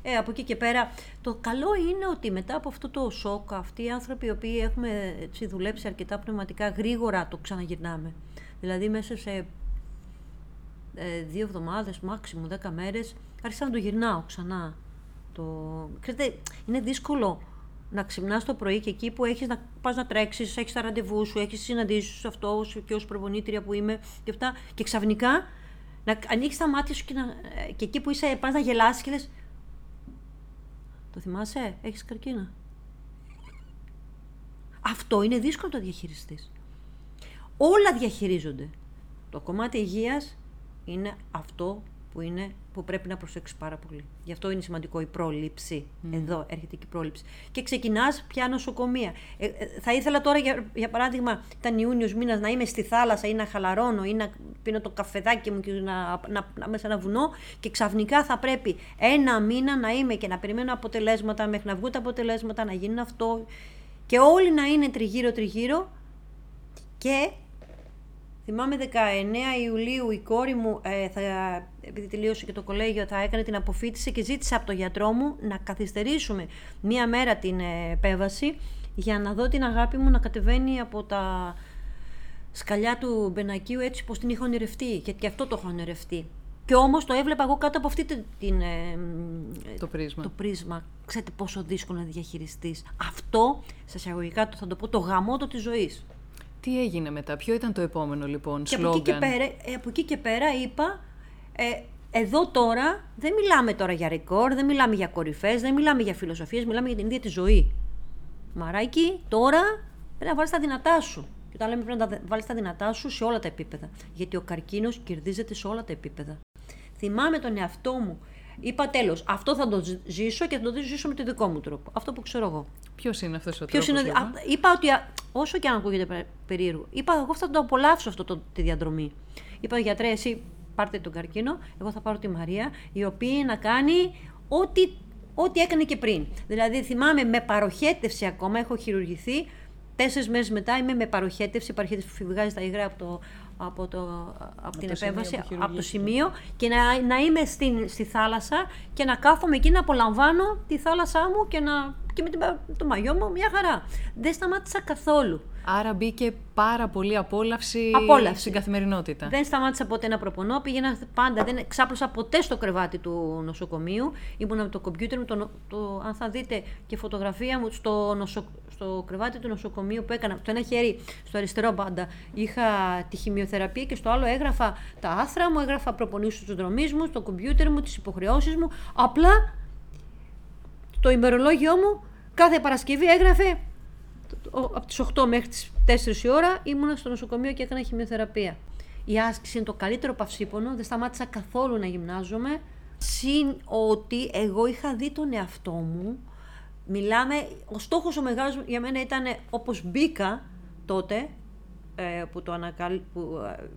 Ε, από εκεί και πέρα, το καλό είναι ότι μετά από αυτό το σοκ, αυτοί οι άνθρωποι οι οποίοι έχουμε έτσι, δουλέψει αρκετά πνευματικά, γρήγορα το ξαναγυρνάμε. Δηλαδή μέσα σε ε, δύο εβδομάδες, μάξιμου δέκα μέρες, άρχισα να το γυρνάω ξανά. Το... Ξέρετε, είναι δύσκολο να ξυπνάς το πρωί και εκεί που έχεις να πας να τρέξεις, έχεις τα ραντεβού σου, έχεις συναντήσεις σου αυτό και ω προπονήτρια που είμαι και αυτά. Και ξαφνικά να ανοίξεις τα μάτια σου και, να, και εκεί που είσαι, πας να γελάσει και λες. Το θυμάσαι, έχεις καρκίνα. Αυτό είναι δύσκολο να το διαχειριστείς. Όλα διαχειρίζονται. Το κομμάτι υγείας είναι αυτό που, είναι, που πρέπει να προσέξεις πάρα πολύ. Γι' αυτό είναι σημαντικό η πρόληψη. Εδώ έρχεται και η πρόληψη. Και ξεκινάς πια νοσοκομεία. Ε, ε, θα ήθελα τώρα, για, για παράδειγμα, ήταν Ιούνιος μήνας να είμαι στη θάλασσα ή να χαλαρώνω ή να πίνω το καφεδάκι μου και να, να, να, να είμαι σε ένα βουνό και ξαφνικά θα πρέπει ένα μήνα να είμαι και να περιμένω αποτελέσματα μέχρι να βγουν τα αποτελέσματα, να γίνει αυτό και όλοι να είναι τριγύρω-τριγύρω και Θυμάμαι 19 Ιουλίου η κόρη μου, ε, θα, επειδή τελείωσε και το κολέγιο, θα έκανε την αποφύτιση και ζήτησε από τον γιατρό μου να καθυστερήσουμε μία μέρα την ε, επέβαση για να δω την αγάπη μου να κατεβαίνει από τα σκαλιά του Μπενακίου έτσι πως την είχα ονειρευτεί, γιατί και αυτό το έχω ονειρευτεί. Και όμως το έβλεπα εγώ κάτω από αυτή την, ε, το, πρίσμα. το πρίσμα. Ξέρετε πόσο δύσκολο να διαχειριστείς. Αυτό, σε εισαγωγικά το θα το πω, το γαμότο της ζωής. Τι έγινε μετά, ποιο ήταν το επόμενο λοιπόν και από εκεί και, πέρα, ε, από εκεί και πέρα είπα, ε, εδώ τώρα δεν μιλάμε τώρα για ρεκόρ, δεν μιλάμε για κορυφές, δεν μιλάμε για φιλοσοφίες, μιλάμε για την ίδια τη ζωή. Μαράκι, τώρα πρέπει να βάλεις τα δυνατά σου. Και όταν λέμε πρέπει να βάλεις τα δυνατά σου σε όλα τα επίπεδα. Γιατί ο καρκίνος κερδίζεται σε όλα τα επίπεδα. Θυμάμαι τον εαυτό μου Είπα τέλος, αυτό θα το ζήσω και θα το ζήσω με το δικό μου τρόπο. Αυτό που ξέρω εγώ. Ποιος είναι αυτός ο τρόπος. Είναι... Λοιπόν; Είπα ότι, όσο και αν ακούγεται περίεργο, είπα εγώ θα το απολαύσω αυτό το, τη διαδρομή. Είπα γιατρέ, εσύ πάρτε τον καρκίνο, εγώ θα πάρω τη Μαρία, η οποία να κάνει ό,τι, ό,τι έκανε και πριν. Δηλαδή, θυμάμαι με παροχέτευση ακόμα, έχω χειρουργηθεί. Τέσσερις μέρες μετά είμαι με παροχέτευση, παροχέτευση που βγάζει τα υγρά από το, από, το, από, την επέμβαση, από το σημείο και να, να είμαι στην, στη θάλασσα και να κάθομαι εκεί να απολαμβάνω τη θάλασσά μου και, να, και με την, το μαγιό μου μια χαρά. Δεν σταμάτησα καθόλου. Άρα μπήκε πάρα πολύ απόλαυση, απόλαυση. στην καθημερινότητα. Δεν σταμάτησα ποτέ να προπονώ. Πήγαινα πάντα, δεν ξάπλωσα ποτέ στο κρεβάτι του νοσοκομείου. Ήμουν με το κομπιούτερ μου. Το, το, αν θα δείτε και φωτογραφία μου στο, νοσο, στο κρεβάτι του νοσοκομείου που έκανα, το ένα χέρι στο αριστερό πάντα, είχα τη χημειοθεραπεία και στο άλλο έγραφα τα άθρα μου, έγραφα προπονήσεις του δρομή μου, το κομπιούτερ μου, τις υποχρεώσεις μου. Απλά το ημερολόγιο μου κάθε Παρασκευή έγραφε από τις 8 μέχρι τις 4 η ώρα ήμουνα στο νοσοκομείο και έκανα χημειοθεραπεία. Η άσκηση είναι το καλύτερο παυσίπονο, δεν σταμάτησα καθόλου να γυμνάζομαι. Συν ότι εγώ είχα δει τον εαυτό μου, μιλάμε, ο στόχος ο μεγάλος για μένα ήταν όπως μπήκα τότε, ε, που, το ανακαλ... που ε,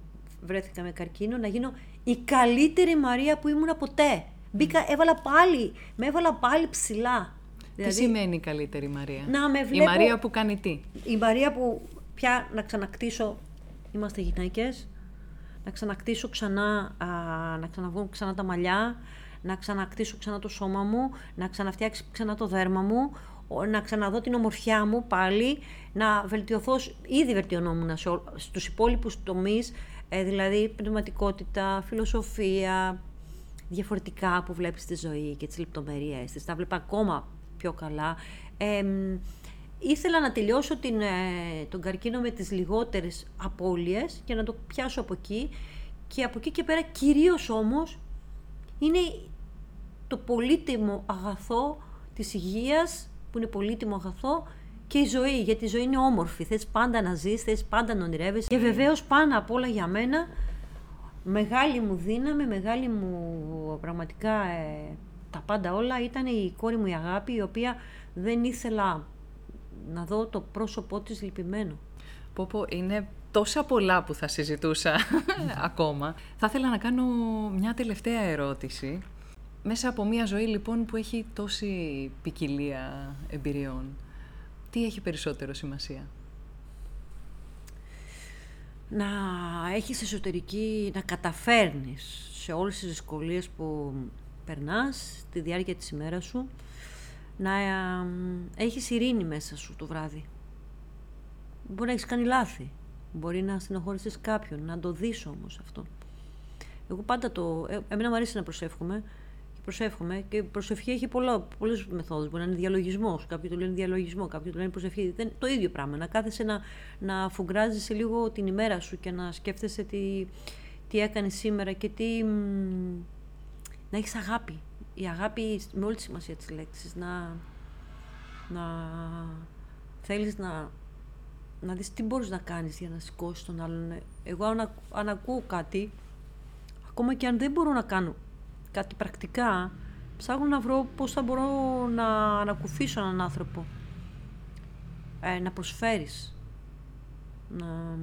βρέθηκα με καρκίνο, να γίνω η καλύτερη Μαρία που ήμουν ποτέ. Μπήκα, έβαλα πάλι, με έβαλα πάλι ψηλά. Δηλαδή, τι σημαίνει η καλύτερη Μαρία; Να με βλέπω, η Μαρία που κάνει τι; Η Μαρία που πια να ξανακτήσω, είμαστε γυναίκες, να ξανακτήσω ξανά, α, να ξαναβγούν ξανά τα μαλλιά, να ξανακτήσω ξανά το σώμα μου, να ξαναφτιάξει ξανά το δέρμα μου, να ξαναδώ την ομορφιά μου πάλι, να βελτιωθώ, ήδη βελτιωνόμουν σε, στους υπόλοιπους τομείς, ε, δηλαδή πνευματικότητα, φιλοσοφία, διαφορετικά που βλέπεις τη ζωή και τις λεπτομερίες της. Τα βλέπω ακόμα πιο καλά. ήθελα να τελειώσω την, ε, τον καρκίνο με τις λιγότερες απώλειες και να το πιάσω από εκεί. Και από εκεί και πέρα κυρίως όμως είναι το πολύτιμο αγαθό της υγείας, που είναι πολύτιμο αγαθό, και η ζωή, γιατί η ζωή είναι όμορφη. Θες πάντα να ζεις, θες πάντα να ονειρεύεσαι. Και βεβαίως πάνω απ' όλα για μένα, μεγάλη μου δύναμη, μεγάλη μου πραγματικά ε, τα πάντα όλα ήταν η κόρη μου η αγάπη, η οποία δεν ήθελα να δω το πρόσωπό της λυπημένο. Πω πω, είναι τόσα πολλά που θα συζητούσα [laughs] ακόμα. Θα ήθελα να κάνω μια τελευταία ερώτηση. Μέσα από μια ζωή λοιπόν που έχει τόση ποικιλία εμπειριών, τι έχει περισσότερο σημασία; να έχεις εσωτερική, να καταφέρνεις σε όλες τις δυσκολίες που περνάς τη διάρκεια της ημέρας σου, να ε, έχεις ειρήνη μέσα σου το βράδυ. Μπορεί να έχεις κάνει λάθη, μπορεί να στενοχωρήσεις κάποιον, να το δεις όμως αυτό. Εγώ πάντα το... Ε, εμένα μου αρέσει να προσεύχομαι και προσεύχομαι και η προσευχή έχει πολλά, πολλές μεθόδους. Μπορεί να είναι διαλογισμός, κάποιοι το λένε διαλογισμό, κάποιοι το λένε προσευχή. Δεν, το ίδιο πράγμα, να κάθεσαι να, να σε λίγο την ημέρα σου και να σκέφτεσαι τι, τι έκανες σήμερα και τι... να έχεις αγάπη. Η αγάπη με όλη τη σημασία της λέξης. Να, να θέλεις να, να δεις τι μπορείς να κάνεις για να σηκώσεις τον άλλον. Εγώ αν, αν ακούω κάτι, ακόμα και αν δεν μπορώ να κάνω κάτι πρακτικά, ψάχνω να βρω πώς θα μπορώ να ανακουφίσω έναν άνθρωπο. Ε, να προσφέρεις. Να,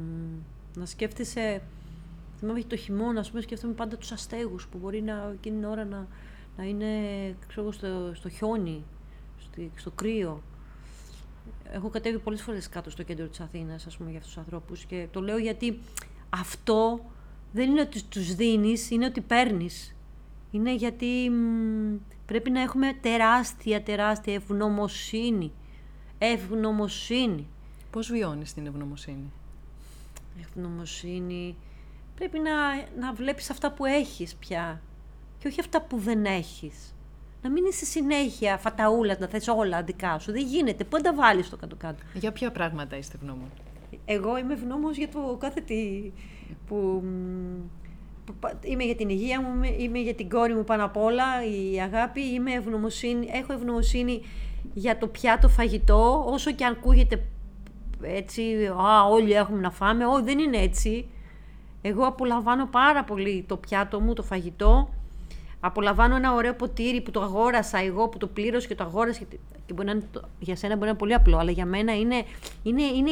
να σκέφτεσαι... Θυμάμαι το χειμώνα, ας πούμε, σκέφτομαι πάντα τους αστέγους που μπορεί να, εκείνη την ώρα να, να είναι ξέρω, στο, στο χιόνι, στο, στο κρύο. Έχω κατέβει πολλές φορές κάτω στο κέντρο της Αθήνας, ας πούμε, για αυτούς τους ανθρώπους και το λέω γιατί αυτό δεν είναι ότι τους δίνεις, είναι ότι παίρνεις. Είναι γιατί πρέπει να έχουμε τεράστια, τεράστια ευγνωμοσύνη. Ευγνωμοσύνη. Πώς βιώνεις την ευγνωμοσύνη; Ευγνωμοσύνη... Πρέπει να, να βλέπεις αυτά που έχεις πια και όχι αυτά που δεν έχεις. Να μην είσαι συνέχεια φαταούλας, να θες όλα δικά σου. Δεν γίνεται. Πού τα βάλεις το κάτω-κάτω; Για ποια πράγματα είστε ευγνώμων; Εγώ είμαι ευγνώμων για το κάθε τι που, είμαι για την υγεία μου, είμαι για την κόρη μου πάνω απ' όλα, η αγάπη, είμαι ευγνωμοσύνη, έχω ευγνωμοσύνη για το πιάτο φαγητό, όσο και αν ακούγεται έτσι, α, όλοι έχουμε να φάμε, όχι δεν είναι έτσι. Εγώ απολαμβάνω πάρα πολύ το πιάτο μου, το φαγητό. Απολαμβάνω ένα ωραίο ποτήρι που το αγόρασα εγώ, που το πλήρωσα και το αγόρασα. Και μπορεί να είναι, για σένα μπορεί να είναι πολύ απλό, αλλά για μένα είναι, είναι, είναι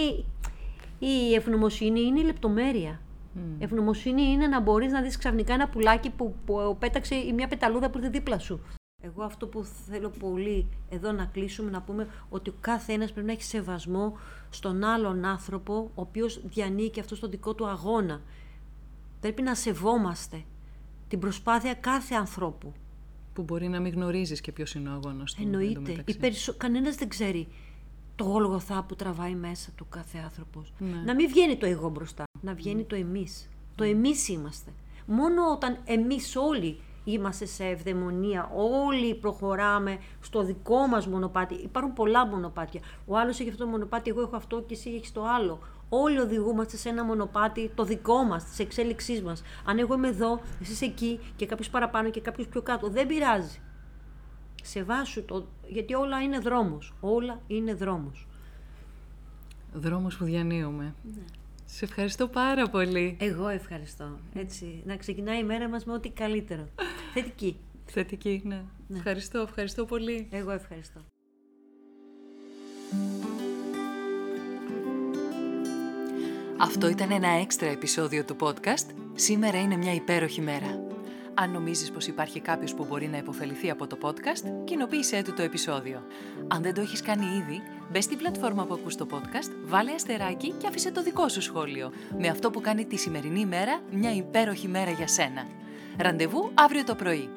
η ευγνωμοσύνη, είναι η λεπτομέρεια. Mm. Ευγνωμοσύνη είναι να μπορείς να δεις ξαφνικά ένα πουλάκι που, που πέταξε ή μια πεταλούδα που ήρθε δίπλα σου. Εγώ αυτό που θέλω πολύ εδώ να κλείσουμε, να πούμε ότι ο κάθε ένας πρέπει να έχει σεβασμό στον άλλον άνθρωπο, ο οποίος διανύει και αυτό στον δικό του αγώνα. Πρέπει να σεβόμαστε την προσπάθεια κάθε ανθρώπου. Που μπορεί να μην γνωρίζεις και ποιος είναι ο αγώνας του. Εννοείται. Περισσο... Κανένας δεν ξέρει το γόλγοθά που τραβάει μέσα του κάθε άνθρωπος. Ναι. Να μην βγαίνει το εγώ μπροστά να βγαίνει το εμείς. Το εμείς είμαστε. Μόνο όταν εμείς όλοι είμαστε σε ευδαιμονία, όλοι προχωράμε στο δικό μας μονοπάτι. Υπάρχουν πολλά μονοπάτια. Ο άλλος έχει αυτό το μονοπάτι, εγώ έχω αυτό και εσύ έχεις το άλλο. Όλοι οδηγούμαστε σε ένα μονοπάτι το δικό μας, της εξέλιξής μας. Αν εγώ είμαι εδώ, εσύ είσαι εκεί και κάποιος παραπάνω και κάποιος πιο κάτω, δεν πειράζει. Σεβάσου το, γιατί όλα είναι δρόμος. Όλα είναι δρόμος. Δρόμος που διανύουμε. Ναι. Σε ευχαριστώ πάρα πολύ. Εγώ ευχαριστώ. Έτσι, να ξεκινάει η μέρα μας με ό,τι καλύτερο. Θετική. Θετική, ναι. ναι. Ευχαριστώ, ευχαριστώ πολύ. Εγώ ευχαριστώ. Αυτό ήταν ένα έξτρα επεισόδιο του podcast. Σήμερα είναι μια υπέροχη μέρα. Αν νομίζεις πως υπάρχει κάποιος που μπορεί να υποφεληθεί από το podcast, κοινοποίησέ του το επεισόδιο. Αν δεν το έχεις κάνει ήδη, μπες στην πλατφόρμα που ακούς το podcast, βάλε αστεράκι και άφησε το δικό σου σχόλιο. Με αυτό που κάνει τη σημερινή μέρα μια υπέροχη μέρα για σένα. Ραντεβού αύριο το πρωί.